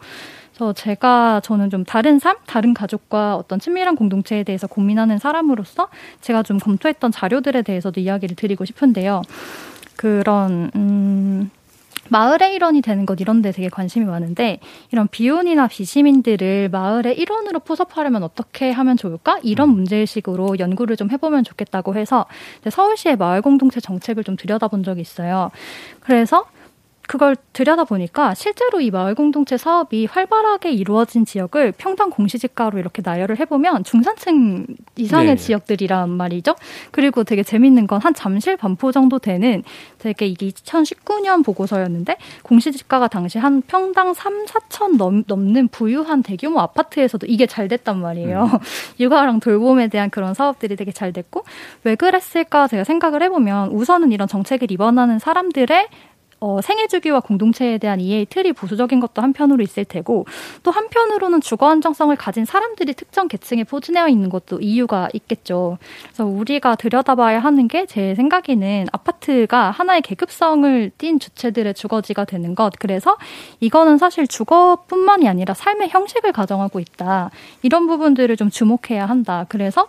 제가 저는 좀 다른 삶, 다른 가족과 어떤 친밀한 공동체에 대해서 고민하는 사람으로서 제가 좀 검토했던 자료들에 대해서도 이야기를 드리고 싶은데요. 그런 음 마을의 일원이 되는 것 이런 데 되게 관심이 많은데 이런 비혼이나 비시민들을 마을의 일원으로 포섭하려면 어떻게 하면 좋을까? 이런 음. 문제의식으로 연구를 좀 해보면 좋겠다고 해서 서울시의 마을 공동체 정책을 좀 들여다본 적이 있어요. 그래서 그걸 들여다보니까 실제로 이 마을 공동체 사업이 활발하게 이루어진 지역을 평당 공시지가로 이렇게 나열을 해보면 중산층 이상의 네. 지역들이란 말이죠. 그리고 되게 재밌는 건 한 잠실 반포 정도 되는 되게 이게 2019년 보고서였는데 공시지가가 당시 한 평당 3, 4천 넘, 넘는 부유한 대규모 아파트에서도 이게 잘 됐단 말이에요. 음. 육아랑 돌봄에 대한 그런 사업들이 되게 잘 됐고 왜 그랬을까 제가 생각을 해보면 우선은 이런 정책을 입원하는 사람들의 어, 생애 주기와 공동체에 대한 이해의 틀이 보수적인 것도 한편으로 있을 테고 또 한편으로는 주거 안정성을 가진 사람들이 특정 계층에 포진되어 있는 것도 이유가 있겠죠. 그래서 우리가 들여다봐야 하는 게 제 생각에는 아파트가 하나의 계급성을 띈 주체들의 주거지가 되는 것. 그래서 이거는 사실 주거뿐만이 아니라 삶의 형식을 가정하고 있다. 이런 부분들을 좀 주목해야 한다. 그래서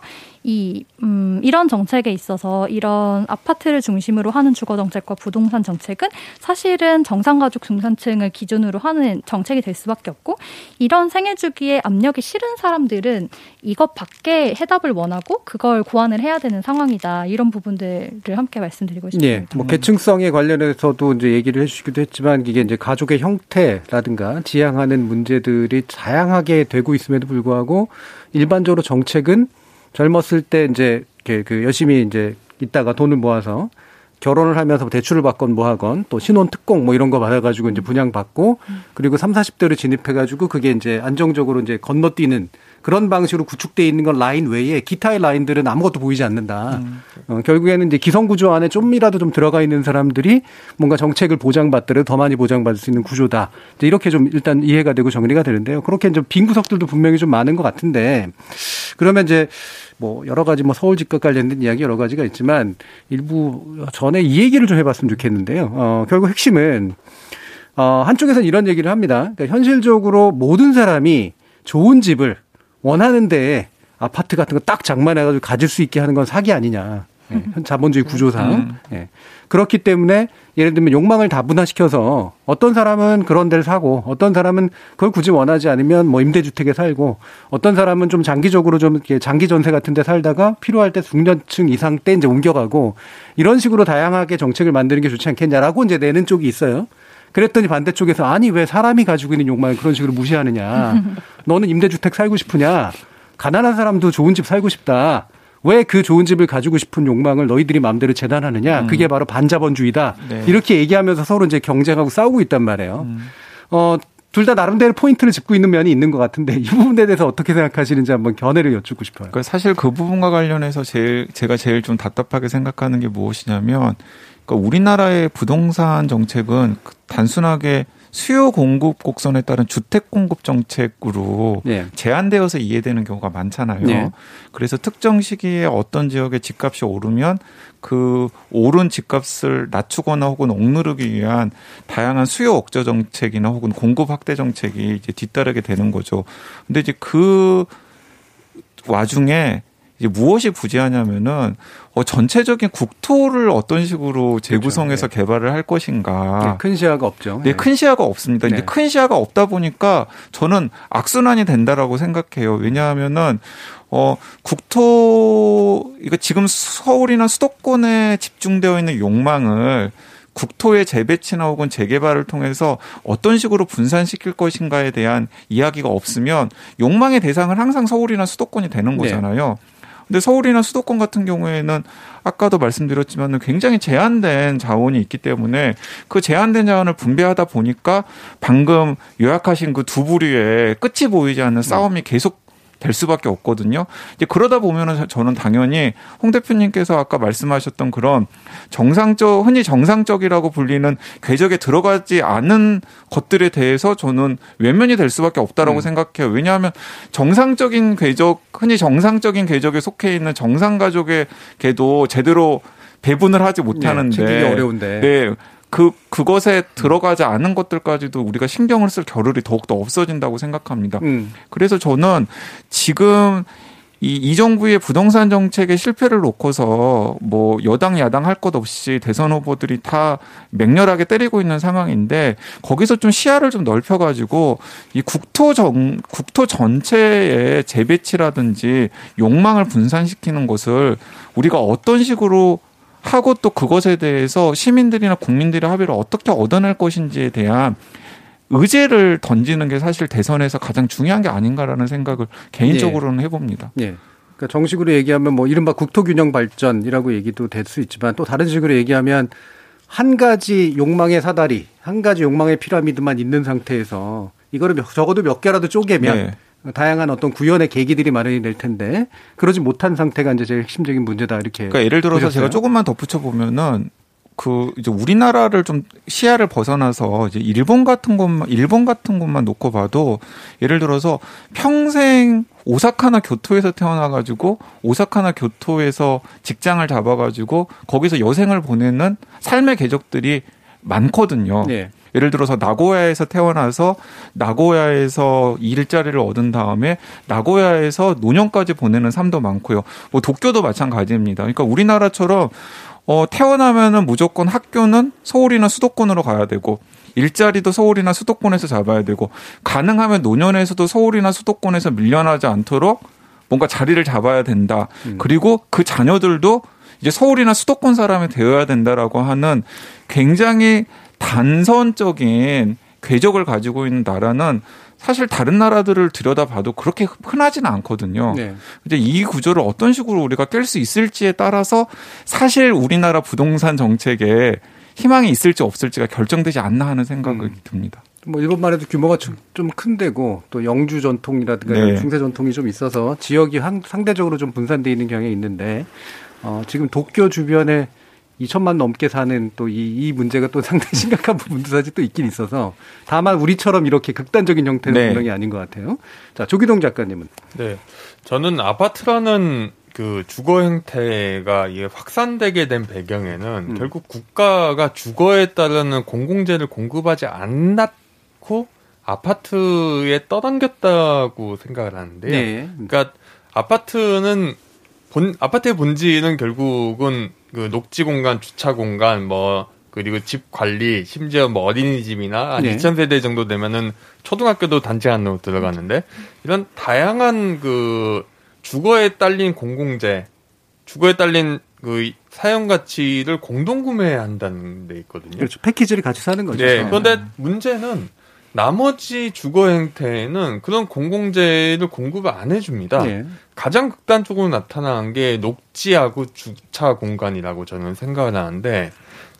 이, 음, 이런 정책에 있어서 이런 아파트를 중심으로 하는 주거 정책과 부동산 정책은 사실은 정상 가족 중산층을 기준으로 하는 정책이 될 수밖에 없고 이런 생애 주기에 압력이 실은 사람들은 이것 밖에 해답을 원하고 그걸 고안을 해야 되는 상황이다. 이런 부분들을 함께 말씀드리고 싶습니다. 예, 뭐 계층성에 관련해서도 이제 얘기를 해주시기도 했지만 이게 이제 가족의 형태라든가 지향하는 문제들이 다양하게 되고 있음에도 불구하고 일반적으로 정책은 젊었을 때 이제 그 열심히 이제 있다가 돈을 모아서 결혼을 하면서 대출을 받건 뭐 하건 또 신혼 특공 뭐 이런 거 받아가지고 이제 분양받고 그리고 3, 40대로 진입해가지고 그게 이제 안정적으로 이제 건너뛰는 그런 방식으로 구축돼 있는 건 라인 외에 기타의 라인들은 아무것도 보이지 않는다. 음. 어, 결국에는 이제 기성 구조 안에 좀이라도 좀 들어가 있는 사람들이 뭔가 정책을 보장받더라도 더 많이 보장받을 수 있는 구조다. 이제 이렇게 좀 일단 이해가 되고 정리가 되는데요. 그렇게 이제 빈 구석들도 분명히 좀 많은 것 같은데 그러면 이제 뭐 여러 가지 뭐 서울 집값 관련된 이야기 여러 가지가 있지만 일부 전에 이 얘기를 좀 해봤으면 좋겠는데요. 어, 결국 핵심은 어, 한쪽에서는 이런 얘기를 합니다. 그러니까 현실적으로 모든 사람이 좋은 집을 원하는데 아파트 같은 거 딱 장만해가지고 가질 수 있게 하는 건 사기 아니냐. 예, 자본주의 구조상. 음. 예. 그렇기 때문에 예를 들면 욕망을 다분화시켜서 어떤 사람은 그런 데를 사고 어떤 사람은 그걸 굳이 원하지 않으면 뭐 임대주택에 살고 어떤 사람은 좀 장기적으로 좀 이렇게 장기 전세 같은 데 살다가 필요할 때 중년층 이상 때 이제 옮겨가고 이런 식으로 다양하게 정책을 만드는 게 좋지 않겠냐라고 이제 내는 쪽이 있어요. 그랬더니 반대쪽에서 아니 왜 사람이 가지고 있는 욕망을 그런 식으로 무시하느냐. 너는 임대주택 살고 싶으냐. 가난한 사람도 좋은 집 살고 싶다. 왜 그 좋은 집을 가지고 싶은 욕망을 너희들이 마음대로 재단하느냐. 음. 그게 바로 반자본주의다. 네. 이렇게 얘기하면서 서로 이제 경쟁하고 싸우고 있단 말이에요. 음. 어, 둘다 나름대로 포인트를 짚고 있는 면이 있는 것 같은데 이 부분에 대해서 어떻게 생각하시는지 한번 견해를 여쭙고 싶어요. 그러니까 사실 그 부분과 관련해서 제일 제가 제일 좀 답답하게 생각하는 게 무엇이냐면 그러니까 우리나라의 부동산 정책은 단순하게 수요 공급 곡선에 따른 주택 공급 정책으로 네. 제한되어서 이해되는 경우가 많잖아요. 네. 그래서 특정 시기에 어떤 지역의 집값이 오르면 그 오른 집값을 낮추거나 혹은 억누르기 위한 다양한 수요 억제 정책이나 혹은 공급 확대 정책이 이제 뒤따르게 되는 거죠. 근데 이제 그 와중에 이제 무엇이 부재하냐면은 어, 전체적인 국토를 어떤 식으로 재구성해서 그렇죠. 네. 개발을 할 것인가. 네, 큰 시야가 없죠. 네, 네. 큰 시야가 없습니다. 네. 이제 큰 시야가 없다 보니까 저는 악순환이 된다라고 생각해요. 왜냐하면은 어, 국토, 이거 지금 서울이나 수도권에 집중되어 있는 욕망을 국토의 재배치나 혹은 재개발을 통해서 어떤 식으로 분산시킬 것인가에 대한 이야기가 없으면 욕망의 대상은 항상 서울이나 수도권이 되는 네. 거잖아요. 네. 근데 서울이나 수도권 같은 경우에는 아까도 말씀드렸지만 굉장히 제한된 자원이 있기 때문에 그 제한된 자원을 분배하다 보니까 방금 요약하신 그 두 부류의 끝이 보이지 않는 싸움이 계속 될 수밖에 없거든요. 이제 그러다 보면은 저는 당연히 홍 대표님께서 아까 말씀하셨던 그런 정상적 흔히 정상적이라고 불리는 궤적에 들어가지 않은 것들에 대해서 저는 외면이 될 수밖에 없다라고 음. 생각해요. 왜냐하면 정상적인 궤적 흔히 정상적인 궤적에 속해 있는 정상 가족에게도 제대로 배분을 하지 못하는데 네, 어려운데. 네. 그 그것에 들어가지 않은 것들까지도 우리가 신경을 쓸 겨를이 더욱더 없어진다고 생각합니다. 음. 그래서 저는 지금 이, 이 정부의 부동산 정책의 실패를 놓고서 뭐 여당 야당 할 것 없이 대선 후보들이 다 맹렬하게 때리고 있는 상황인데 거기서 좀 시야를 좀 넓혀가지고 이 국토 정 국토 전체의 재배치라든지 욕망을 분산시키는 것을 우리가 어떤 식으로 하고 또 그것에 대해서 시민들이나 국민들의 합의를 어떻게 얻어낼 것인지에 대한 의제를 던지는 게 사실 대선에서 가장 중요한 게 아닌가라는 생각을 개인적으로는 예. 해봅니다. 예. 그러니까 정식으로 얘기하면 뭐 이른바 국토균형 발전이라고 얘기도 될 수 있지만 또 다른 식으로 얘기하면 한 가지 욕망의 사다리, 한 가지 욕망의 피라미드만 있는 상태에서 이거를 적어도 몇 개라도 쪼개면 네. 다양한 어떤 구현의 계기들이 마련이 될 텐데 그러지 못한 상태가 이제 제일 핵심적인 문제다 이렇게. 그러니까 예를 들어서 보셨어요? 제가 조금만 덧붙여 보면은 그 이제 우리나라를 좀 시야를 벗어나서 이제 일본 같은 곳만 일본 같은 곳만 놓고 봐도 예를 들어서 평생 오사카나 교토에서 태어나 가지고 오사카나 교토에서 직장을 잡아 가지고 거기서 여생을 보내는 삶의 궤적들이 많거든요. 네. 예를 들어서 나고야에서 태어나서 나고야에서 일자리를 얻은 다음에 나고야에서 노년까지 보내는 삶도 많고요. 뭐 도쿄도 마찬가지입니다. 그러니까 우리나라처럼 어, 태어나면은 무조건 학교는 서울이나 수도권으로 가야 되고 일자리도 서울이나 수도권에서 잡아야 되고 가능하면 노년에서도 서울이나 수도권에서 밀려나지 않도록 뭔가 자리를 잡아야 된다. 음. 그리고 그 자녀들도 이제 서울이나 수도권 사람이 되어야 된다라고 하는 굉장히 단선적인 궤적을 가지고 있는 나라는 사실 다른 나라들을 들여다봐도 그렇게 흔하지는 않거든요. 네. 이제 이 구조를 어떤 식으로 우리가 깰 수 있을지에 따라서 사실 우리나라 부동산 정책에 희망이 있을지 없을지가 결정되지 않나 하는 생각이 음. 듭니다. 뭐 일본만 해도 규모가 좀큰 데고 또 영주 전통이라든가 네. 중세 전통이 좀 있어서 지역이 상대적으로 좀 분산돼 있는 경향이 있는데 어, 지금 도쿄 주변에 2천만 넘게 사는 또 이 이 문제가 또 상당히 심각한 부분도 사실 또 있긴 있어서 다만 우리처럼 이렇게 극단적인 형태는 네. 분명히 아닌 것 같아요. 자 조기동 작가님은 네 저는 아파트라는 그 주거 형태가 이게 확산되게 된 배경에는 음. 결국 국가가 주거에 따르는 공공재를 공급하지 않고 아파트에 떠당겼다고 생각을 하는데요. 네. 그러니까 아파트는 본 아파트의 본질은 결국은 그 녹지 공간, 주차 공간, 뭐 그리고 집 관리, 심지어 뭐 어린이집이나 한 네. 2,000세대 정도 되면은 초등학교도 단지 안으로 들어가는데 이런 다양한 그 주거에 딸린 공공재, 주거에 딸린 그 사용 가치를 공동 구매한다는 데 있거든요. 그렇죠. 패키지를 같이 사는 거죠. 네. 그런데 문제는 나머지 주거 행태에는 그런 공공재를 공급을 안 해줍니다. 네. 가장 극단적으로 나타난 게 녹지하고 주차 공간이라고 저는 생각을 하는데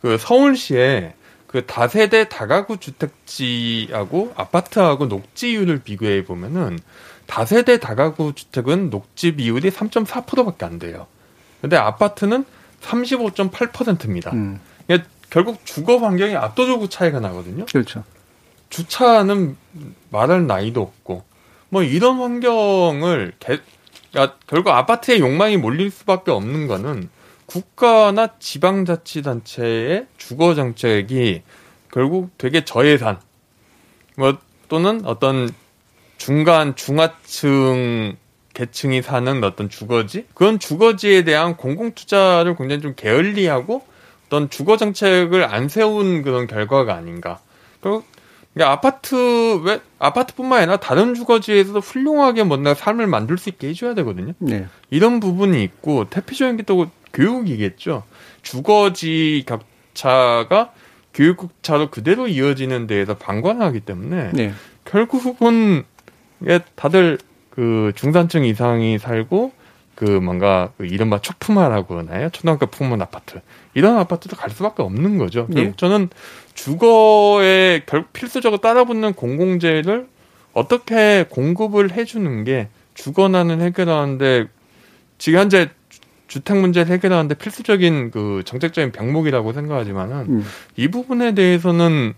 그 서울시에 그 다세대 다가구 주택지하고 아파트하고 녹지율을 비교해 보면은 다세대 다가구 주택은 녹지 비율이 3.4%밖에 안 돼요. 근데 아파트는 35.8%입니다. 음. 결국 주거 환경이 압도적으로 차이가 나거든요. 그렇죠. 주차는 말할 나이도 없고 뭐 이런 환경을 개, 그러니까 결국 아파트에 욕망이 몰릴 수밖에 없는 거는 국가나 지방자치단체의 주거 정책이 결국 되게 저예산 뭐 또는 어떤 중간 중하층 계층이 사는 어떤 주거지 그런 주거지에 대한 공공 투자를 굉장히 좀 게을리하고 어떤 주거 정책을 안 세운 그런 결과가 아닌가. 그리고 그러니까 아파트 왜 아파트뿐만 아니라 다른 주거지에서도 훌륭하게 뭔가 삶을 만들 수 있게 해줘야 되거든요. 네. 이런 부분이 있고 대표적인 게 또 교육이겠죠. 주거지 격차가 교육 격차로 그대로 이어지는 데에서 방관하기 때문에 네. 결국은 다들 그 중산층 이상이 살고 그 뭔가 그 이른바 초품화라고 하나요? 초등학교 풍문 아파트 이런 아파트도 갈 수밖에 없는 거죠. 네. 저는 주거에 결 필수적으로 따라붙는 공공재를 어떻게 공급을 해주는 게 주거난을 해결하는데 지금 현재 주택 문제를 해결하는데 필수적인 그 정책적인 병목이라고 생각하지만은 음. 이 부분에 대해서는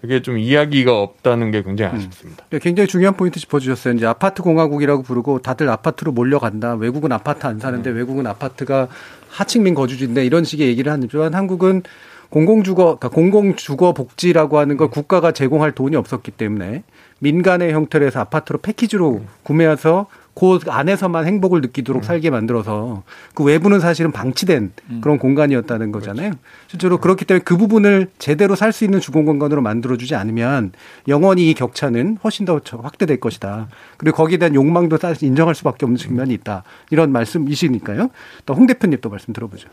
되게 좀 이야기가 없다는 게 굉장히 음. 아쉽습니다. 음. 굉장히 중요한 포인트 짚어주셨어요. 이제 아파트 공화국이라고 부르고 다들 아파트로 몰려간다. 외국은 아파트 안 사는데 음. 외국은 아파트가 하층민 거주지인데 이런 식의 얘기를 하지만 한국은 공공주거, 그러니까 공공주거 복지라고 하는 걸 국가가 제공할 돈이 없었기 때문에 민간의 형태로 해서 아파트로 패키지로 구매해서 그 안에서만 행복을 느끼도록 음. 살게 만들어서 그 외부는 사실은 방치된 음. 그런 공간이었다는 거잖아요. 그렇죠. 실제로 그렇기 때문에 그 부분을 제대로 살 수 있는 주공 공간으로 만들어주지 않으면 영원히 이 격차는 훨씬 더 확대될 것이다. 그리고 거기에 대한 욕망도 사실 인정할 수밖에 없는 측면이 있다. 이런 말씀이시니까요. 또 홍 대표님 또 말씀 들어보죠.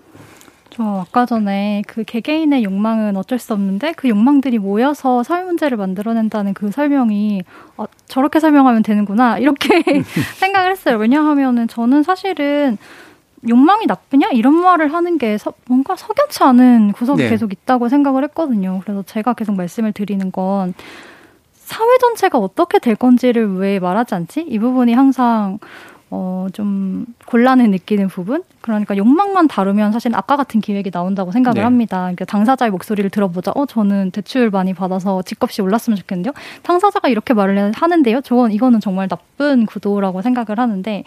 저 아까 전에 그 개개인의 욕망은 어쩔 수 없는데 그 욕망들이 모여서 사회 문제를 만들어낸다는 그 설명이 어, 저렇게 설명하면 되는구나 이렇게 생각을 했어요. 왜냐하면은 저는 사실은 욕망이 나쁘냐 이런 말을 하는 게 서, 뭔가 석연치 않은 구석이 네. 계속 있다고 생각을 했거든요. 그래서 제가 계속 말씀을 드리는 건 사회 전체가 어떻게 될 건지를 왜 말하지 않지? 이 부분이 항상 어, 좀 곤란을 느끼는 부분? 그러니까 욕망만 다루면 사실 아까 같은 기획이 나온다고 생각을 네. 합니다. 그러니까 당사자의 목소리를 들어보자. 어, 저는 대출 많이 받아서 집값이 올랐으면 좋겠는데요. 당사자가 이렇게 말을 하는데요. 저건 이거는 정말 나쁜 구도라고 생각을 하는데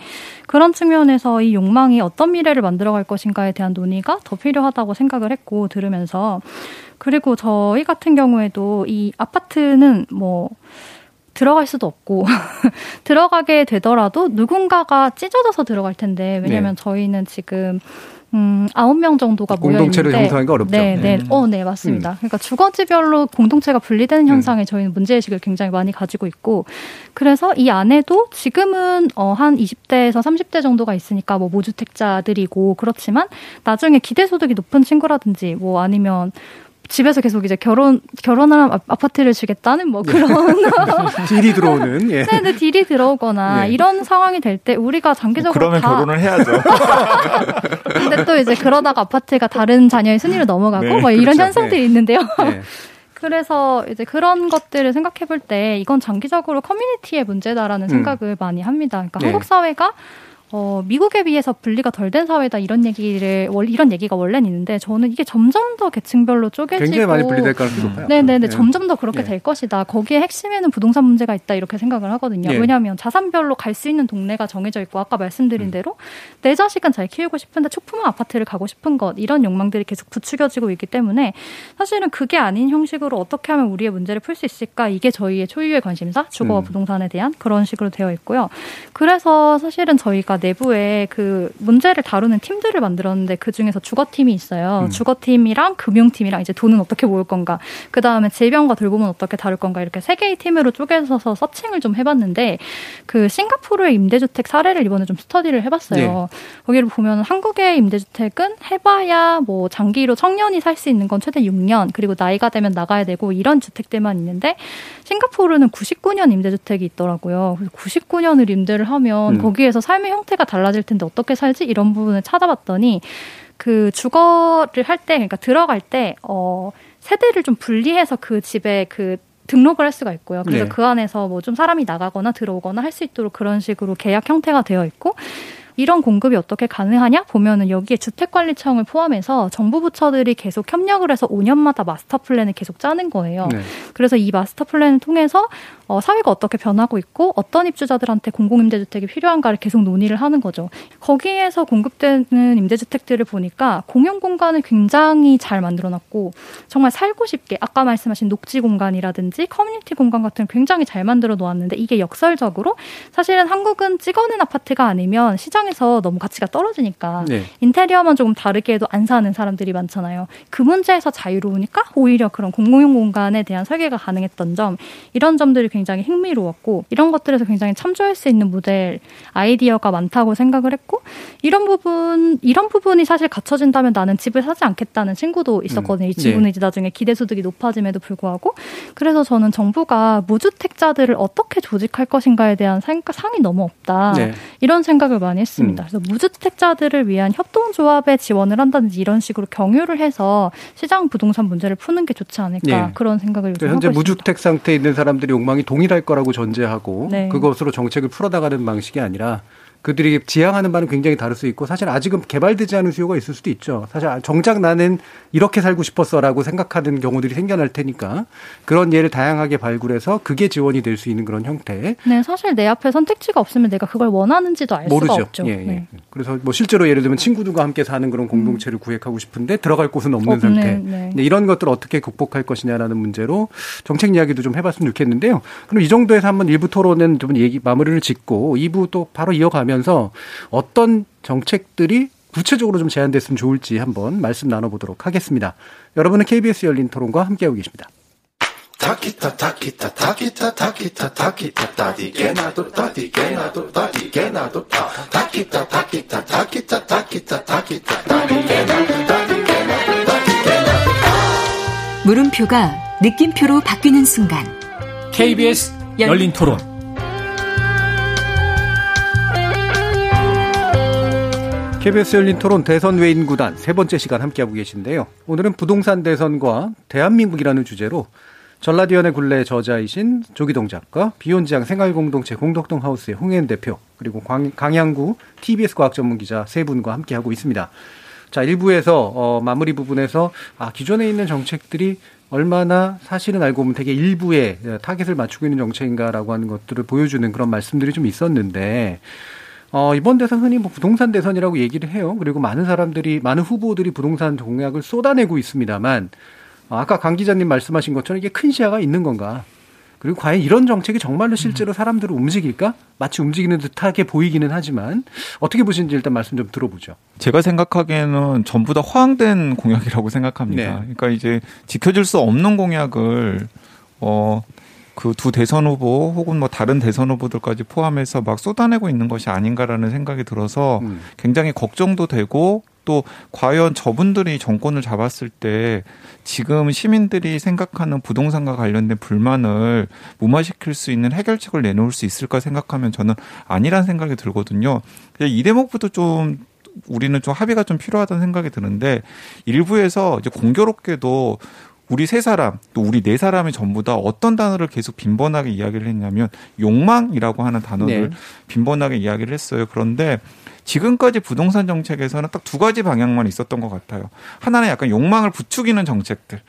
그런 측면에서 이 욕망이 어떤 미래를 만들어갈 것인가에 대한 논의가 더 필요하다고 생각을 했고 들으면서 그리고 저희 같은 경우에도 이 아파트는 뭐 들어갈 수도 없고 들어가게 되더라도 누군가가 찢어져서 들어갈 텐데 왜냐면 네. 저희는 지금 음, 아홉 명 정도가 모여 공동체를 형성하기가 어렵죠. 네, 네. 네. 어, 네, 맞습니다. 음. 그러니까 주거지별로 공동체가 분리되는 음. 현상에 음. 저희는 문제 의식을 굉장히 많이 가지고 있고 그래서 이 안에도 지금은 어, 한 20대에서 30대 정도가 있으니까 뭐 모주택자들이고 그렇지만 나중에 기대 소득이 높은 친구라든지 뭐 아니면 집에서 계속 이제 결혼 결혼을 아파트를 주겠다는 뭐 그런 딜이 들어오는 예. 네, 네 딜이 들어오거나 네. 이런 상황이 될 때 우리가 장기적으로 그러면 다... 결혼을 해야죠. 근데 또 이제 그러다가 아파트가 다른 자녀의 순위로 넘어가고 네, 뭐 이런 그렇죠. 현상들이 네. 있는데요. 네. 그래서 이제 그런 것들을 생각해 볼 때 이건 장기적으로 커뮤니티의 문제다라는 음. 생각을 많이 합니다. 그러니까 네. 한국 사회가 어, 미국에 비해서 분리가 덜 된 사회다 이런 얘기를 이런 얘기가 원래는 있는데 저는 이게 점점 더 계층별로 쪼개지고 굉장히 많이 분리될 가능성이 높아요. 네네네 네. 점점 더 그렇게 네. 될 것이다. 거기에 핵심에는 부동산 문제가 있다 이렇게 생각을 하거든요. 네. 왜냐하면 자산별로 갈 수 있는 동네가 정해져 있고 아까 말씀드린 음. 대로 내 자식은 잘 키우고 싶은데 초품화 아파트를 가고 싶은 것 이런 욕망들이 계속 부추겨지고 있기 때문에 사실은 그게 아닌 형식으로 어떻게 하면 우리의 문제를 풀 수 있을까 이게 저희의 초유의 관심사 주거와 음. 부동산에 대한 그런 식으로 되어 있고요. 그래서 사실은 저희가 내부에 그 문제를 다루는 팀들을 만들었는데 그 중에서 주거팀이 있어요. 음. 주거팀이랑 금융팀이랑 이제 돈은 어떻게 모을 건가, 그 다음에 질병과 돌봄은 어떻게 다룰 건가 이렇게 세 개의 팀으로 쪼개서 서칭을 좀 해봤는데 그 싱가포르의 임대주택 사례를 이번에 좀 스터디를 해봤어요. 네. 거기를 보면 한국의 임대주택은 해봐야 뭐 장기로 청년이 살 수 있는 건 최대 6년 그리고 나이가 되면 나가야 되고 이런 주택들만 있는데 싱가포르는 99년 임대주택이 있더라고요. 그래서 99년을 임대를 하면 음. 거기에서 삶의 형 태가 달라질 텐데 어떻게 살지? 이런 부분을 찾아봤더니 그 주거를 할 때, 그러니까 들어갈 때, 어, 세대를 좀 분리해서 그 집에 그 등록을 할 수가 있고요. 그래서 네. 그 안에서 뭐 좀 사람이 나가거나 들어오거나 할 수 있도록 그런 식으로 계약 형태가 되어 있고 이런 공급이 어떻게 가능하냐 보면은 여기에 주택관리청을 포함해서 정부 부처들이 계속 협력을 해서 5년마다 마스터 플랜을 계속 짜는 거예요. 네. 그래서 이 마스터 플랜을 통해서 어, 사회가 어떻게 변하고 있고 어떤 입주자들한테 공공임대주택이 필요한가를 계속 논의를 하는 거죠. 거기에서 공급되는 임대주택들을 보니까 공용 공간을 굉장히 잘 만들어놨고 정말 살고 싶게 아까 말씀하신 녹지 공간이라든지 커뮤니티 공간 같은 굉장히 잘 만들어 놓았는데 이게 역설적으로 사실은 한국은 찍어낸 아파트가 아니면 시장 에서 너무 가치가 떨어지니까 네. 인테리어만 조금 다르게 해도 안 사는 사람들이 많잖아요. 그 문제에서 자유로우니까 오히려 그런 공공용 공간에 대한 설계가 가능했던 점 이런 점들이 굉장히 흥미로웠고 이런 것들에서 굉장히 참조할 수 있는 모델 아이디어가 많다고 생각을 했고 이런 부분 이런 부분이 사실 갖춰진다면 나는 집을 사지 않겠다는 친구도 있었거든요. 음. 이 친구는 네. 이제 나중에 기대 소득이 높아짐에도 불구하고 그래서 저는 정부가 무주택자들을 어떻게 조직할 것인가에 대한 상이 너무 없다 네. 이런 생각을 많이 했 습니다. 음. 그래서 무주택자들을 위한 협동조합에 지원을 한다든지 이런 식으로 경유를 해서 시장 부동산 문제를 푸는 게 좋지 않을까 네. 그런 생각을 요즘 현재 무주택 상태에 있는 사람들이 욕망이 동일할 거라고 전제하고 네. 그것으로 정책을 풀어나가는 방식이 아니라 그들이 지향하는 바는 굉장히 다를 수 있고 사실 아직은 개발되지 않은 수요가 있을 수도 있죠. 사실 정작 나는 이렇게 살고 싶었어라고 생각하는 경우들이 생겨날 테니까 그런 예를 다양하게 발굴해서 그게 지원이 될 수 있는 그런 형태. 네, 사실 내 앞에 선택지가 없으면 내가 그걸 원하는지도 알 모르죠. 수가 없죠. 예, 예. 네. 그래서 뭐 실제로 예를 들면 친구들과 함께 사는 그런 공동체를 음. 구획하고 싶은데 들어갈 곳은 없는 어, 상태. 네. 네. 이런 것들을 어떻게 극복할 것이냐라는 문제로 정책 이야기도 좀 해봤으면 좋겠는데요. 그럼 이 정도에서 한번 일부 토론은 좀 얘기 마무리를 짓고 2부 또 바로 이어가면. 하면서 어떤 정책들이 구체적으로 좀 제안됐으면 좋을지 한번 말씀 나눠보도록 하겠습니다. 여러분은 KBS 열린 토론과 함께하고 계십니다. 물음표가 느낌표로 바뀌는 순간 KBS 열린 토론 KBS 열린 토론 대선 외인 구단 세 번째 시간 함께하고 계신데요. 오늘은 부동산 대선과 대한민국이라는 주제로 전라디언의 굴레 저자이신 조기동 작가, 비욘지양 생활공동체 공덕동 하우스의 홍현 대표, 그리고 강양구 TBS 과학 전문 기자 세 분과 함께하고 있습니다. 자, 1부에서 어, 마무리 부분에서 아, 기존에 있는 정책들이 얼마나 사실은 알고 보면 되게 일부에 타겟을 맞추고 있는 정책인가라고 하는 것들을 보여주는 그런 말씀들이 좀 있었는데 어, 이번 대선 흔히 뭐 부동산 대선이라고 얘기를 해요. 그리고 많은 사람들이, 많은 후보들이 부동산 공약을 쏟아내고 있습니다만, 어, 아까 강 기자님 말씀하신 것처럼 이게 큰 시야가 있는 건가? 그리고 과연 이런 정책이 정말로 실제로 사람들을 움직일까? 마치 움직이는 듯하게 보이기는 하지만 어떻게 보시는지 일단 말씀 좀 들어보죠. 제가 생각하기에는 전부 다 허황된 공약이라고 생각합니다. 네. 그러니까 이제 지켜질 수 없는 공약을 어 그 두 대선 후보 혹은 뭐 다른 대선 후보들까지 포함해서 막 쏟아내고 있는 것이 아닌가라는 생각이 들어서 음. 굉장히 걱정도 되고 또 과연 저분들이 정권을 잡았을 때 지금 시민들이 생각하는 부동산과 관련된 불만을 무마시킬 수 있는 해결책을 내놓을 수 있을까 생각하면 저는 아니란 생각이 들거든요. 이 대목부터 좀 우리는 좀 합의가 좀 필요하다는 생각이 드는데 일부에서 이제 공교롭게도 우리 세 사람 또 우리 네 사람이 전부 다 어떤 단어를 계속 빈번하게 이야기를 했냐면 욕망이라고 하는 단어를 네. 빈번하게 이야기를 했어요. 그런데 지금까지 부동산 정책에서는 딱 두 가지 방향만 있었던 것 같아요. 하나는 약간 욕망을 부추기는 정책들.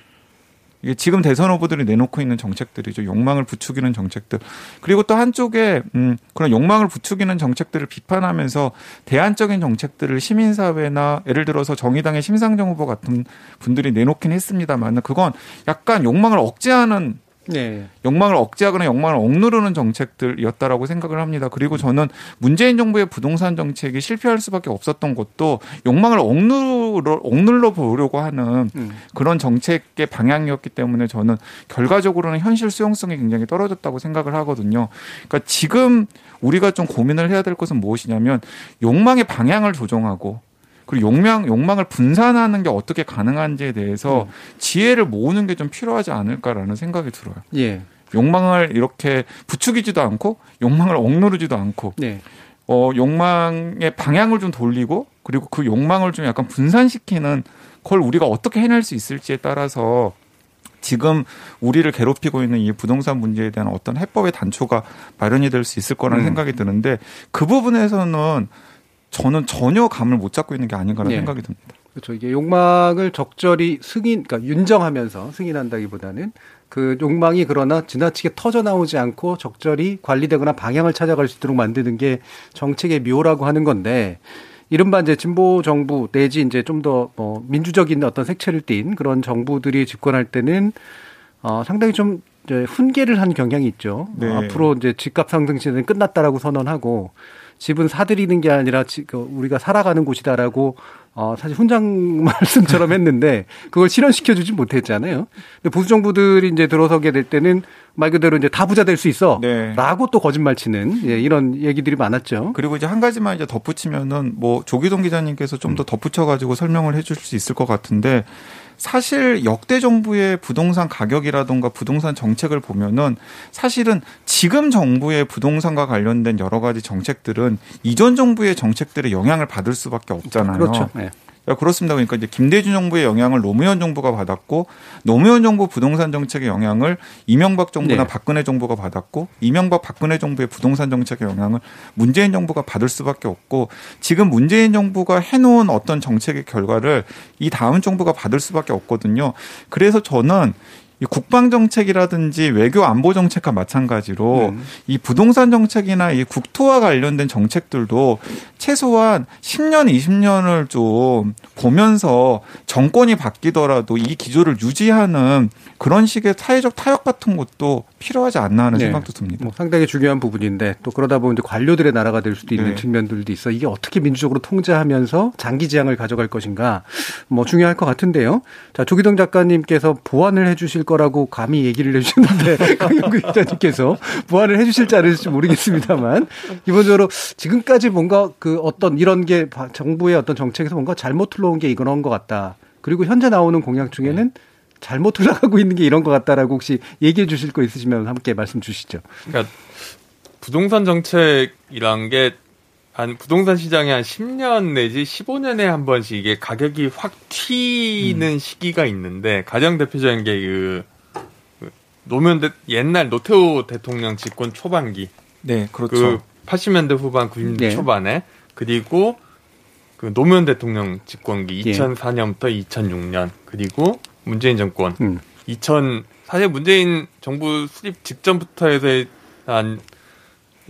이게 지금 대선 후보들이 내놓고 있는 정책들이죠. 욕망을 부추기는 정책들. 그리고 또 한쪽에 음 그런 욕망을 부추기는 정책들을 비판하면서 대안적인 정책들을 시민 사회나 예를 들어서 정의당의 심상정 후보 같은 분들이 내놓긴 했습니다만 그건 약간 욕망을 억제하는 네. 욕망을 억제하거나 욕망을 억누르는 정책들이었다라고 생각을 합니다. 그리고 저는 문재인 정부의 부동산 정책이 실패할 수밖에 없었던 것도 욕망을 억누르, 억눌러 보려고 하는 음. 그런 정책의 방향이었기 때문에 저는 결과적으로는 현실 수용성이 굉장히 떨어졌다고 생각을 하거든요. 그러니까 지금 우리가 좀 고민을 해야 될 것은 무엇이냐면 욕망의 방향을 조정하고 그리고 욕망 욕망을 분산하는 게 어떻게 가능한지에 대해서 음. 지혜를 모으는 게 좀 필요하지 않을까라는 생각이 들어요. 예. 욕망을 이렇게 부추기지도 않고 욕망을 억누르지도 않고 네. 어 욕망의 방향을 좀 돌리고 그리고 그 욕망을 좀 약간 분산시키는 걸 우리가 어떻게 해낼 수 있을지에 따라서 지금 우리를 괴롭히고 있는 이 부동산 문제에 대한 어떤 해법의 단초가 마련이 될 수 있을 거라는 음. 생각이 드는데 그 부분에서는 저는 전혀 감을 못 잡고 있는 게 아닌가라는 네. 생각이 듭니다. 그렇죠. 이게 욕망을 적절히 승인, 그러니까 윤정하면서 승인한다기보다는 그 욕망이 그러나 지나치게 터져 나오지 않고 적절히 관리되거나 방향을 찾아갈 수 있도록 만드는 게 정책의 묘라고 하는 건데 이른바 이제 진보 정부 내지 이제 좀 더 뭐 민주적인 어떤 색채를 띤 그런 정부들이 집권할 때는 어 상당히 좀 이제 훈계를 한 경향이 있죠. 네. 어, 앞으로 이제 집값 상승 시대는 끝났다라고 선언하고 집은 사들이는 게 아니라 그 우리가 살아가는 곳이다라고 어, 사실 훈장 말씀처럼 했는데 그걸 실현시켜 주지 못했잖아요. 근데 보수 정부들이 이제 들어서게 될 때는 말 그대로 이제 다 부자 될 수 있어. 네. 라고 또 거짓말 치는 예, 이런 얘기들이 많았죠. 그리고 이제 한 가지만 이제 덧붙이면은 뭐 조기동 기자님께서 좀 더 덧붙여 가지고 설명을 해 주실 수 있을 것 같은데 사실 역대 정부의 부동산 가격이라던가 부동산 정책을 보면은 사실은 지금 정부의 부동산과 관련된 여러 가지 정책들은 이전 정부의 정책들의 영향을 받을 수밖에 없잖아요. 그렇죠. 네. 그렇습니다. 그러니까 이제 김대중 정부의 영향을 노무현 정부가 받았고 노무현 정부 부동산 정책의 영향을 이명박 정부나 네. 박근혜 정부가 받았고 이명박 박근혜 정부의 부동산 정책의 영향을 문재인 정부가 받을 수밖에 없고 지금 문재인 정부가 해놓은 어떤 정책의 결과를 이 다음 정부가 받을 수밖에 없거든요. 그래서 저는 이 국방 정책이라든지 외교 안보 정책과 마찬가지로 음. 이 부동산 정책이나 이 국토와 관련된 정책들도 최소한 10년, 20년을 좀 보면서 정권이 바뀌더라도 이 기조를 유지하는 그런 식의 사회적 타협 같은 것도 필요하지 않나 하는 네. 생각도 듭니다. 뭐 상당히 중요한 부분인데 또 그러다 보면 관료들의 나라가 될 수도 있는 네. 측면들도 있어 이게 어떻게 민주적으로 통제하면서 장기 지향을 가져갈 것인가 뭐 중요할 것 같은데요. 자 조기동 작가님께서 보완을 해주실 거라고 감히 얘기를 해주셨는데 강영구 기자님께서 보완을 해주실지 않을지 모르겠습니다만 기본적으로 지금까지 뭔가 그 어떤 이런 게 정부의 어떤 정책에서 뭔가 잘못 흘러온 게 이런 것 같다. 그리고 현재 나오는 공약 중에는 네. 잘못 흘러가고 있는 게 이런 것 같다라고 혹시 얘기해 주실 거 있으시면 함께 말씀 주시죠. 그러니까 부동산 정책이란 게 한 부동산 시장에 한 10년 내지 15년에 한 번씩 이게 가격이 확 튀는 음. 시기가 있는데 가장 대표적인 게그 그 노무현 대, 옛날 노태우 대통령 집권 초반기. 네, 그렇죠. 그 80년대 후반, 90년대 네. 초반에 그리고 그 노무현 대통령 집권기 2004년부터 예. 2006년 그리고 문재인 정권 음. 2000 사실 문재인 정부 수립 직전부터 해서 한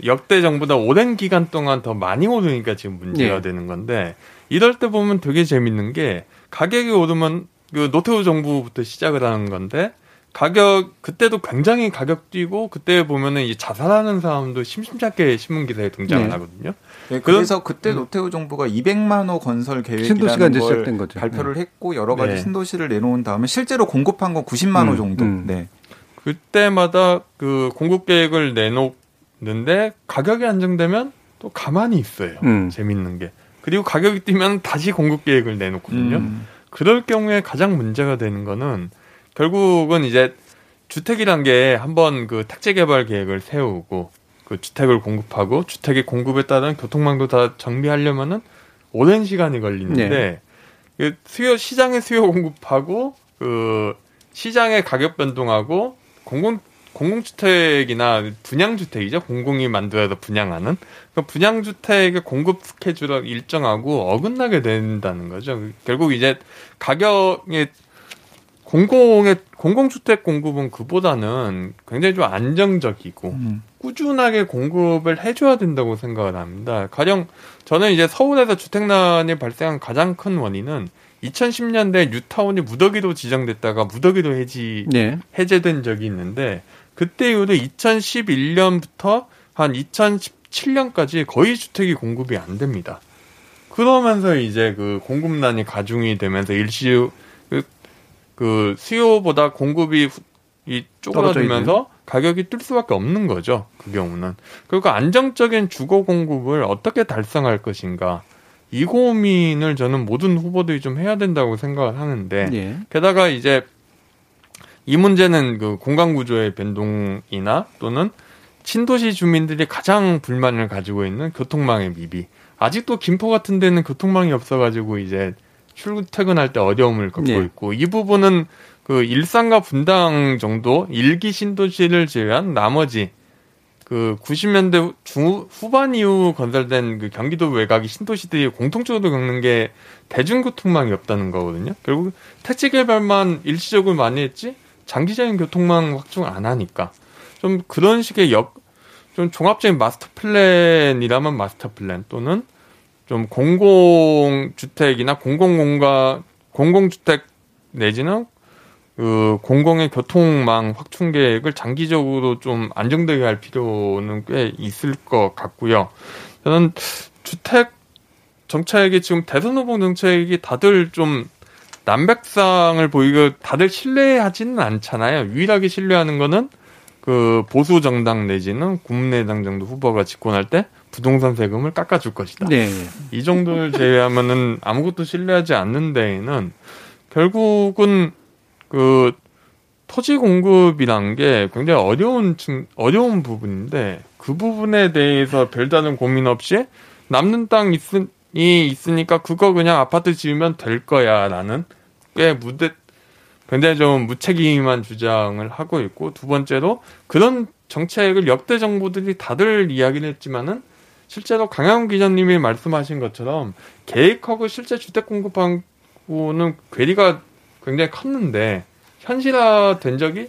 역대 정부다 오랜 기간 동안 더 많이 오르니까 지금 문제가 예. 되는 건데 이럴 때 보면 되게 재밌는 게 가격이 오르면 그 노태우 정부부터 시작을 하는 건데 가격 그때도 굉장히 가격 뛰고 그때 보면은 이 자살하는 사람도 심심찮게 신문 기사에 등장을 네. 하거든요. 네, 그래서 그때 음. 노태우 정부가 200만 호 건설 계획이라는 걸 발표를 네. 했고 여러 가지 네. 신도시를 내놓은 다음에 실제로 공급한 건 90만 음, 호 정도. 음. 네. 그때마다 그 공급 계획을 내놓 는데 가격이 안정되면 또 가만히 있어요. 음. 재밌는 게. 그리고 가격이 뛰면 다시 공급 계획을 내놓거든요. 음. 그럴 경우에 가장 문제가 되는 거는 결국은 이제 주택이란 게 한번 그 택지 개발 계획을 세우고 그 주택을 공급하고 주택의 공급에 따른 교통망도 다 정비하려면은 오랜 시간이 걸리는데 네. 그 수요 시장의 수요 공급하고 그 시장의 가격 변동하고 공공 공공주택이나 분양주택이죠. 공공이 만들어서 분양하는 그 분양주택의 공급 스케줄을 일정하고 어긋나게 된다는 거죠. 결국 이제 가격의 공공의 공공주택 공급은 그보다는 굉장히 좀 안정적이고 음. 꾸준하게 공급을 해줘야 된다고 생각을 합니다. 가령 저는 이제 서울에서 주택난이 발생한 가장 큰 원인은 2010년대 뉴타운이 무더기로 지정됐다가 무더기로 해지 네. 해제된 적이 있는데 그때 이후로 2011년부터 한 2017년까지 거의 주택이 공급이 안 됩니다. 그러면서 이제 그 공급난이 가중이 되면서 일시 그 수요보다 공급이 이 쪼그라들면서 가격이 뜰 수밖에 없는 거죠. 그 경우는. 그리고 안정적인 주거 공급을 어떻게 달성할 것인가. 이 고민을 저는 모든 후보들이 좀 해야 된다고 생각을 하는데 예. 게다가 이제 이 문제는 그 공간 구조의 변동이나 또는 신도시 주민들이 가장 불만을 가지고 있는 교통망의 미비. 아직도 김포 같은 데는 교통망이 없어가지고 이제 출퇴근할 때 어려움을 겪고 네. 있고 이 부분은 그 일산과 분당 정도 일기 신도시를 제외한 나머지 그 90년대 중 후반 이후 건설된 그 경기도 외곽이 신도시들이 공통적으로 겪는 게 대중교통망이 없다는 거거든요. 결국 택지 개발만 일시적으로 많이 했지 장기적인 교통망 확충 안 하니까 좀 그런 식의 역 좀 종합적인 마스터 플랜이라면 마스터 플랜 또는 좀 공공 주택이나 공공공가 공공 주택 내지는 그 공공의 교통망 확충 계획을 장기적으로 좀 안정되게 할 필요는 꽤 있을 것 같고요. 저는 주택 정책이 지금 대선 후보 정책이 다들 좀 남백상을 보이고 다들 신뢰하지는 않잖아요. 유일하게 신뢰하는 거는 그 보수 정당 내지는 국민의당 정도 후보가 집권할 때 부동산 세금을 깎아줄 것이다. 네. 이 정도를 제외하면은 아무것도 신뢰하지 않는 데에는 결국은 그 토지 공급이란 게 굉장히 어려운 층, 어려운 부분인데 그 부분에 대해서 별다른 고민 없이 남는 땅 있으니 있으니까 그거 그냥 아파트 지으면 될 거야라는 꽤 무대 굉장히 좀 무책임한 주장을 하고 있고 두 번째로 그런 정책을 역대 정부들이 다들 이야기를 했지만은 실제로 강양훈 기자님이 말씀하신 것처럼 계획하고 실제 주택 공급하고는 괴리가 굉장히 컸는데 현실화된 적이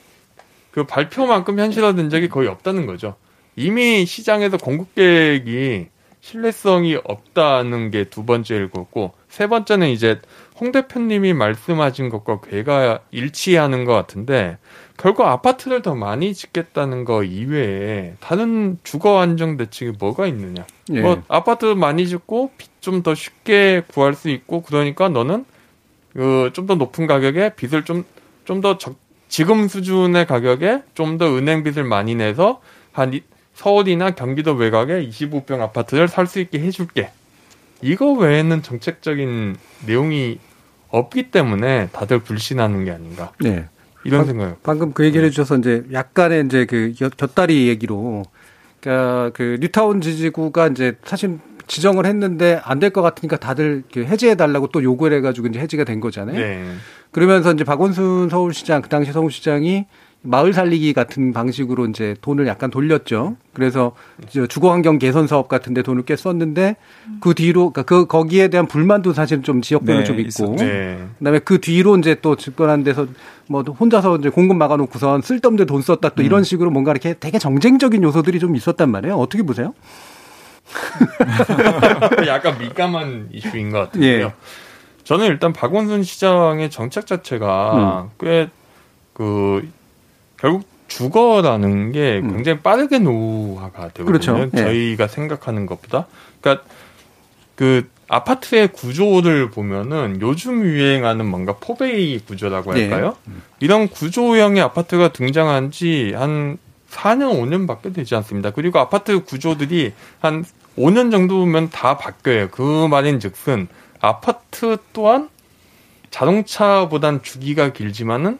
그 발표만큼 현실화된 적이 거의 없다는 거죠. 이미 시장에서 공급 계획이 신뢰성이 없다는 게 두 번째일 거고 세 번째는 이제 홍 대표님이 말씀하신 것과 괴가 일치하는 것 같은데 결국 아파트를 더 많이 짓겠다는 거 이외에 다른 주거 안정 대책이 뭐가 있느냐? 예. 뭐 아파트 많이 짓고 빚 좀 더 쉽게 구할 수 있고 그러니까 너는 그 좀 더 높은 가격에 빚을 좀 좀 더 지금 수준의 가격에 좀 더 은행 빚을 많이 내서 한 서울이나 경기도 외곽에 25평 아파트를 살 수 있게 해줄게. 이거 외에는 정책적인 내용이 없기 때문에 다들 불신하는 게 아닌가. 네. 이런 생각. 방금 그 얘기를 해주셔서 이제 약간의 이제 그 곁다리 얘기로, 그러니까 그 뉴타운 지지구가 이제 사실 지정을 했는데 안 될 것 같으니까 다들 해제해 달라고 또 요구를 해가지고 이제 해지가 된 거잖아요. 네. 그러면서 이제 박원순 서울시장 그 당시 서울시장이 마을 살리기 같은 방식으로 이제 돈을 약간 돌렸죠. 그래서 주거 환경 개선 사업 같은 데 돈을 꽤 썼는데 그 뒤로 그러니까 그 거기에 대한 불만도 사실 좀 지역별로 네, 좀 있고 네. 그다음에 그 뒤로 이제 또 집권한 데서 뭐 혼자서 이제 공급 막아 놓고선 쓸데없는 돈 썼다 또 음. 이런 식으로 뭔가 이렇게 되게 정쟁적인 요소들이 좀 있었단 말이에요. 어떻게 보세요? 약간 민감한 이슈인 것 같아요. 예. 저는 일단 박원순 시장의 정책 자체가 음. 꽤그 결국 주거라는 게 음. 굉장히 빠르게 노후화가 되거든요. 그렇죠. 예. 저희가 생각하는 것보다. 그러니까 그 아파트의 구조를 보면은 요즘 유행하는 뭔가 포베이 구조라고 네. 할까요? 네. 이런 구조형의 아파트가 등장한 지 한 4년, 5년밖에 되지 않습니다. 그리고 아파트 구조들이 한 5년 정도면 다 바뀌어요. 그 말인 즉슨 아파트 또한 자동차보단 주기가 길지만은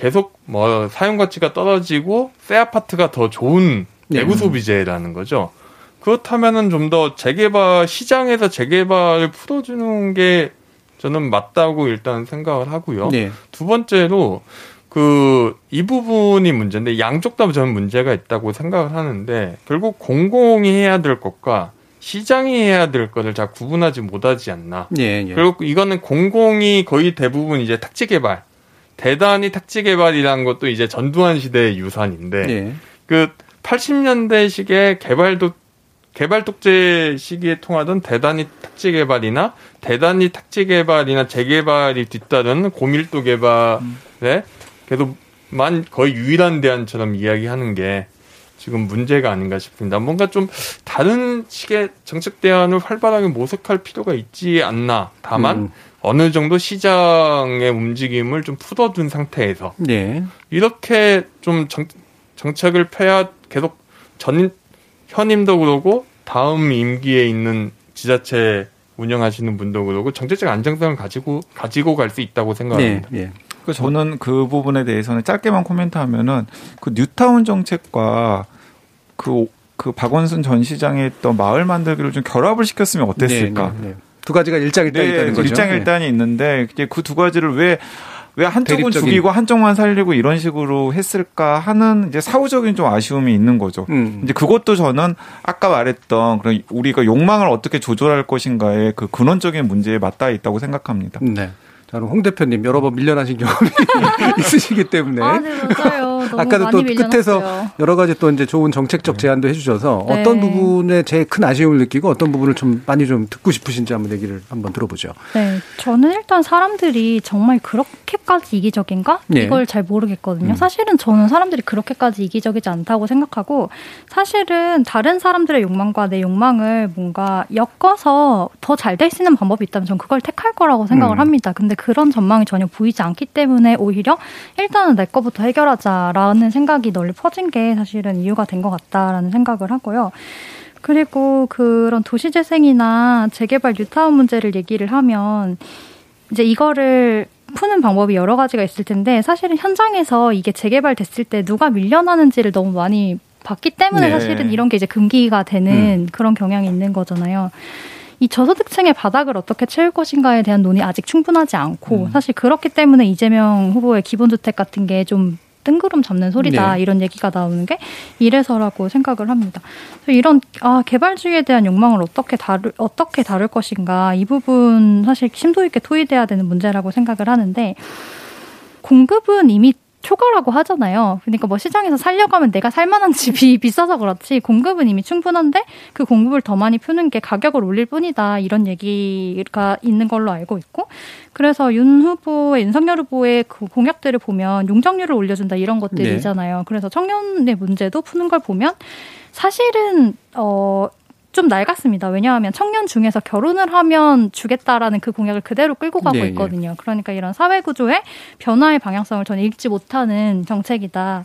계속 뭐 사용 가치가 떨어지고 새 아파트가 더 좋은 네. 내구 소비재라는 거죠. 그렇다면은 좀 더 재개발 시장에서 재개발을 풀어주는 게 저는 맞다고 일단 생각을 하고요. 네. 두 번째로 그 이 부분이 문제인데 양쪽 다 저는 문제가 있다고 생각을 하는데 결국 공공이 해야 될 것과 시장이 해야 될 것을 잘 구분하지 못하지 않나. 예, 예. 결국 이거는 공공이 거의 대부분 이제 택지 개발 대단히 택지 개발이라는 것도 이제 전두환 시대의 유산인데 네. 그 80년대식의 개발도 개발 독재 시기에 통하던 대단히 택지 개발이나 대단히 택지 개발이나 재개발이 뒤따른 고밀도 개발에 음. 그래도만 거의 유일한 대안처럼 이야기하는 게 지금 문제가 아닌가 싶습니다. 뭔가 좀 다른 식의 정책 대안을 활발하게 모색할 필요가 있지 않나. 다만 음. 어느 정도 시장의 움직임을 좀 풀어둔 상태에서 네. 이렇게 좀 정, 정책을 펴야 계속 전 현임도 그러고 다음 임기에 있는 지자체 운영하시는 분도 그러고 정책적 안정성을 가지고 가지고 갈 수 있다고 생각합니다. 네, 네. 그 저는 그 부분에 대해서는 짧게만 코멘트하면은 그 뉴타운 정책과 그, 그 박원순 전 시장의 했던 마을 만들기를 좀 결합을 시켰으면 어땠을까? 네, 네, 네. 두 가지가 일장일단이 네, 있다는 거죠. 일장일단이 네. 있는데 그 두 가지를 왜 왜 한쪽은 대립적인. 죽이고 한쪽만 살리고 이런 식으로 했을까 하는 이제 사후적인 좀 아쉬움이 있는 거죠. 음. 이제 그것도 저는 아까 말했던 그런 우리가 욕망을 어떻게 조절할 것인가의 그 근원적인 문제에 맞닿아 있다고 생각합니다. 네. 자, 그럼 홍 대표님 여러 번 밀려나신 경험이 있으시기 때문에. 아, 네, 맞아요. 아까도 또 끝에서 여러 가지 또 이제 좋은 정책적 네. 제안도 해주셔서 네. 어떤 부분에 제일 큰 아쉬움을 느끼고 어떤 부분을 좀 많이 좀 듣고 싶으신지 한번 얘기를 한번 들어보죠. 네. 저는 일단 사람들이 정말 그렇게까지 이기적인가? 네. 이걸 잘 모르겠거든요. 음. 사실은 저는 사람들이 그렇게까지 이기적이지 않다고 생각하고 사실은 다른 사람들의 욕망과 내 욕망을 뭔가 엮어서 더 잘 될 수 있는 방법이 있다면 전 그걸 택할 거라고 생각을 음. 합니다. 근데 그런 전망이 전혀 보이지 않기 때문에 오히려 일단은 내 거부터 해결하자 라는 생각이 널리 퍼진 게 사실은 이유가 된 것 같다라는 생각을 하고요. 그리고 그런 도시재생이나 재개발 뉴타운 문제를 얘기를 하면 이제 이거를 푸는 방법이 여러 가지가 있을 텐데 사실은 현장에서 이게 재개발됐을 때 누가 밀려나는지를 너무 많이 봤기 때문에 네. 사실은 이런 게 이제 금기가 되는 음. 그런 경향이 있는 거잖아요. 이 저소득층의 바닥을 어떻게 채울 것인가에 대한 논의 아직 충분하지 않고 음. 사실 그렇기 때문에 이재명 후보의 기본주택 같은 게 좀 뜬구름 잡는 소리다 네. 이런 얘기가 나오는 게 이래서라고 생각을 합니다. 이런 아, 개발주의에 대한 욕망을 어떻게 다룰 어떻게 다룰 것인가 이 부분 사실 심도 있게 토의돼야 되는 문제라고 생각을 하는데 공급은 이미 초과라고 하잖아요. 그러니까 뭐 시장에서 살려고 하면 내가 살만한 집이 비싸서 그렇지 공급은 이미 충분한데 그 공급을 더 많이 푸는 게 가격을 올릴 뿐이다 이런 얘기가 있는 걸로 알고 있고 그래서 윤 후보의 윤석열 후보의 그 공약들을 보면 용적률을 올려준다 이런 것들이잖아요. 네. 그래서 청년의 문제도 푸는 걸 보면 사실은 어 좀 낡았습니다. 왜냐하면 청년 중에서 결혼을 하면 주겠다라는 그 공약을 그대로 끌고 가고 네, 예. 있거든요. 그러니까 이런 사회 구조의 변화의 방향성을 저는 읽지 못하는 정책이다.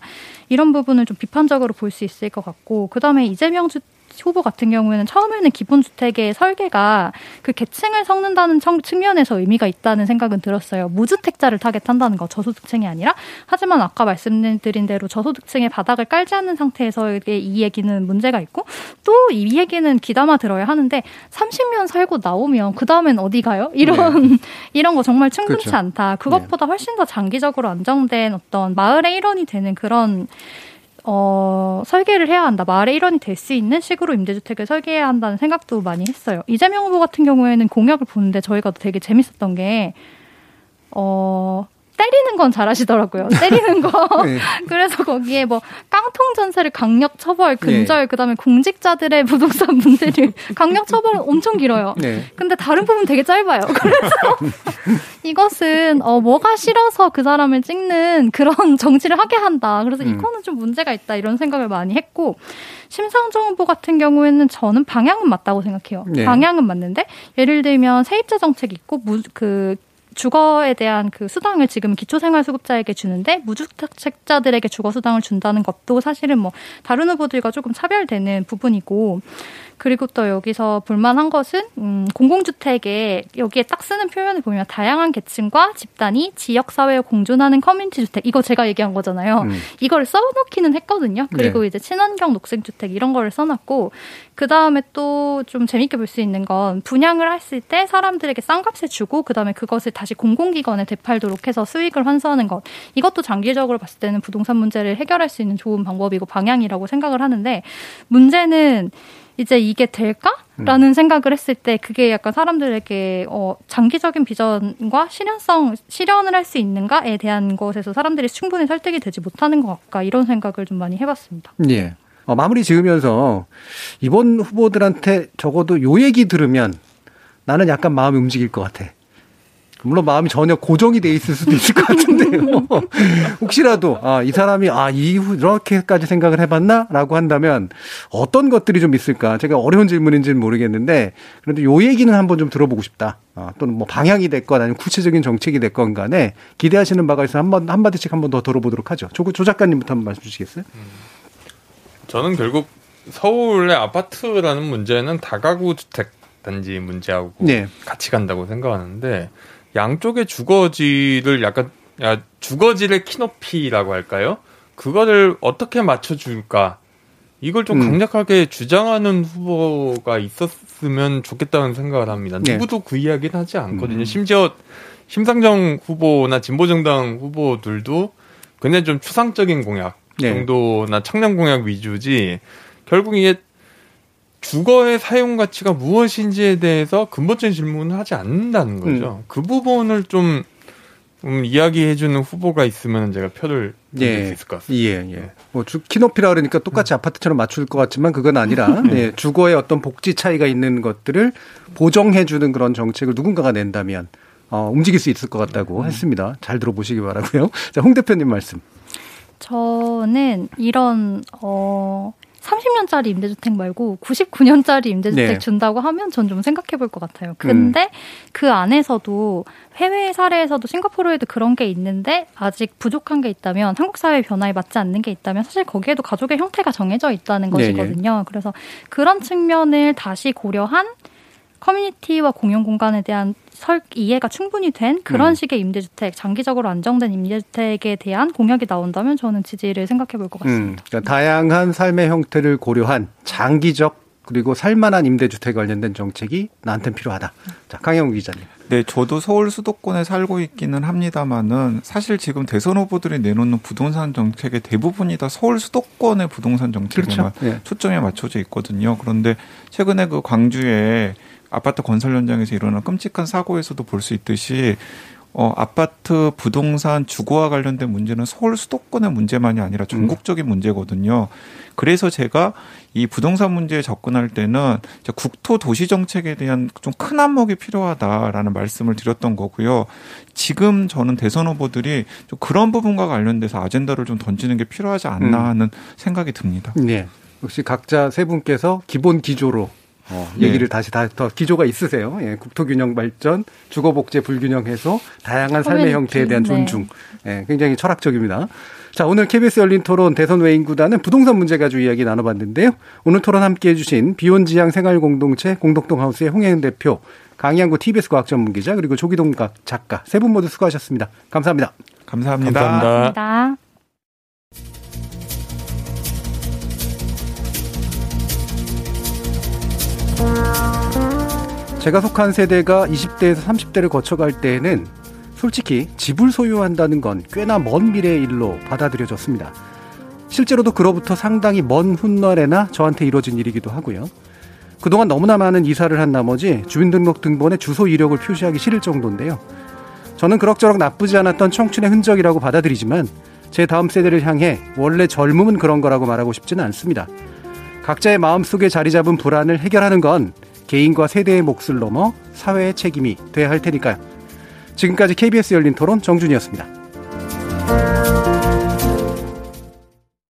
이런 부분을 좀 비판적으로 볼 수 있을 것 같고, 그 다음에 이재명 주, 후보 같은 경우에는 처음에는 기본주택의 설계가 그 계층을 섞는다는 측면에서 의미가 있다는 생각은 들었어요. 무주택자를 타겟한다는 거 저소득층이 아니라 하지만 아까 말씀드린 대로 저소득층의 바닥을 깔지 않는 상태에서의 이 얘기는 문제가 있고 또 이 얘기는 귀담아 들어야 하는데 30년 살고 나오면 그 다음엔 어디 가요? 이런 네. 이런 거 정말 충분치 그렇죠. 않다. 그것보다 네. 훨씬 더 장기적으로 안정된 어떤 마을의 일원이 되는 그런 어, 설계를 해야 한다. 마을의 일원이 될 수 있는 식으로 임대주택을 설계해야 한다는 생각도 많이 했어요. 이재명 후보 같은 경우에는 공약을 보는데 저희가 되게 재밌었던 게, 어, 때리는 건 잘하시더라고요. 때리는 거. 네. 그래서 거기에 뭐 깡통 전세를 강력 처벌, 근절, 네. 그다음에 공직자들의 부동산 문제를 강력 처벌은 엄청 길어요. 네. 근데 다른 부분 되게 짧아요. 그래서 이것은 어 뭐가 싫어서 그 사람을 찍는 그런 정치를 하게 한다. 그래서 음. 이거는 좀 문제가 있다 이런 생각을 많이 했고 심상정 후보 같은 경우에는 저는 방향은 맞다고 생각해요. 네. 방향은 맞는데 예를 들면 세입자 정책 있고 무, 그 주거에 대한 그 수당을 지금 기초생활수급자에게 주는데 무주택자들에게 주거 수당을 준다는 것도 사실은 뭐 다른 후보들과 조금 차별되는 부분이고 그리고 또 여기서 볼만한 것은 음, 공공주택에 여기에 딱 쓰는 표현을 보면 다양한 계층과 집단이 지역 사회에 공존하는 커뮤니티 주택 이거 제가 얘기한 거잖아요. 음. 이걸 써놓기는 했거든요. 그리고 네. 이제 친환경 녹색주택 이런 거를 써놨고 그 다음에 또 좀 재밌게 볼 수 있는 건 분양을 했을 때 사람들에게 싼 값에 주고 그 다음에 그것을 다시 공공기관에 되팔도록 해서 수익을 환수하는 것 이것도 장기적으로 봤을 때는 부동산 문제를 해결할 수 있는 좋은 방법이고 방향이라고 생각을 하는데 문제는 이제 이게 될까 라는 음. 생각을 했을 때 그게 약간 사람들에게 어, 장기적인 비전과 실현성 실현을 할 수 있는가에 대한 것에서 사람들이 충분히 설득이 되지 못하는 것 같다 이런 생각을 좀 많이 해봤습니다. 예. 어, 마무리 지으면서 이번 후보들한테 적어도 요 얘기 들으면 나는 약간 마음이 움직일 것 같아. 물론 마음이 전혀 고정이 돼 있을 수도 있을 것 같은데요. 혹시라도 아, 이 사람이 아 이후 이렇게까지 생각을 해봤나 라고 한다면 어떤 것들이 좀 있을까? 제가 어려운 질문인지는 모르겠는데 그런데 요 얘기는 한번 좀 들어보고 싶다. 아, 또는 뭐 방향이 됐건 아니면 구체적인 정책이 됐건 간에 기대하시는 바가 있어 한번 한 마디씩 한번 더 들어보도록 하죠. 조, 조 작가님부터 한번 말씀 주시겠어요? 음, 저는 결국 서울의 아파트라는 문제는 다가구 주택 단지 문제하고 네. 같이 간다고 생각하는데 양쪽의 주거지를 약간 야, 주거지의 키높이라고 할까요? 그거를 어떻게 맞춰줄까? 이걸 좀 음. 강력하게 주장하는 후보가 있었으면 좋겠다는 생각을 합니다. 네. 누구도 그 이야기는 하지 않거든요. 음. 심지어 심상정 후보나 진보정당 후보들도 굉장히 좀 추상적인 공약 네. 정도나 청년 공약 위주지 결국 이게 주거의 사용 가치가 무엇인지에 대해서 근본적인 질문을 하지 않는다는 거죠. 음. 그 부분을 좀 음, 이야기해주는 후보가 있으면 제가 표를 예. 수 있을 것 같습니다. 예, 예. 뭐 주, 키높이라 그러니까 똑같이 음. 아파트처럼 맞출 것 같지만 그건 아니라 네. 예, 주거의 어떤 복지 차이가 있는 것들을 보정해주는 그런 정책을 누군가가 낸다면 어, 움직일 수 있을 것 같다고 음. 했습니다. 잘 들어보시기 바라고요. 자, 홍 대표님 말씀. 저는 이런 어 30년짜리 임대주택 말고 99년짜리 임대주택 네. 준다고 하면 전 좀 생각해 볼 것 같아요. 근데 음. 그 안에서도 해외 사례에서도 싱가포르에도 그런 게 있는데 아직 부족한 게 있다면 한국 사회 변화에 맞지 않는 게 있다면 사실 거기에도 가족의 형태가 정해져 있다는 네, 네. 것이거든요. 네 그래서 그런 측면을 다시 고려한 커뮤니티와 공용 공간에 대한 설 이해가 충분히 된 그런 음. 식의 임대주택, 장기적으로 안정된 임대주택에 대한 공약이 나온다면 저는 지지를 생각해 볼 것 같습니다. 음, 그러니까 다양한 삶의 형태를 고려한 장기적 그리고 살만한 임대주택 관련된 정책이 나한테는 필요하다. 자, 강영 기자님. 네, 저도 서울 수도권에 살고 있기는 합니다만은 사실 지금 대선 후보들이 내놓는 부동산 정책의 대부분이 다 서울 수도권의 부동산 정책에만 그렇죠. 네. 초점에 맞춰져 있거든요. 그런데 최근에 그 광주에 아파트 건설 현장에서 일어난 끔찍한 사고에서도 볼 수 있듯이 어, 아파트 부동산 주거와 관련된 문제는 서울 수도권의 문제만이 아니라 전국적인 문제거든요. 그래서 제가 이 부동산 문제에 접근할 때는 국토 도시 정책에 대한 좀 큰 안목이 필요하다라는 말씀을 드렸던 거고요. 지금 저는 대선 후보들이 좀 그런 부분과 관련돼서 아젠다를 좀 던지는 게 필요하지 않나 음. 하는 생각이 듭니다. 네. 역시 각자 세 분께서 기본 기조로 어, 네. 얘기를 네. 다시 다 더 기조가 있으세요. 예, 국토균형 발전, 주거복제 불균형 해소, 다양한 삶의 형태에 대한 존중. 예, 굉장히 철학적입니다. 자, 오늘 KBS 열린 토론 대선 외인 구단은 부동산 문제 가지고 이야기 나눠봤는데요. 오늘 토론 함께 해주신 비혼지향 생활공동체 공덕동 하우스의 홍혜은 대표, 강양구 TBS 과학전문기자, 그리고 조기동 작가 세 분 모두 수고하셨습니다. 감사합니다. 감사합니다. 감사합니다. 감사합니다. 제가 속한 세대가 20대에서 30대를 거쳐갈 때에는 솔직히 집을 소유한다는 건 꽤나 먼 미래의 일로 받아들여졌습니다. 실제로도 그로부터 상당히 먼 훗날에나 저한테 이뤄진 일이기도 하고요. 그동안 너무나 많은 이사를 한 나머지 주민등록 등본에 주소 이력을 표시하기 싫을 정도인데요. 저는 그럭저럭 나쁘지 않았던 청춘의 흔적이라고 받아들이지만 제 다음 세대를 향해 원래 젊음은 그런 거라고 말하고 싶지는 않습니다. 각자의 마음속에 자리 잡은 불안을 해결하는 건 개인과 세대의 몫을 넘어 사회의 책임이 돼야 할 테니까요. 지금까지 KBS 열린 토론 정준이었습니다.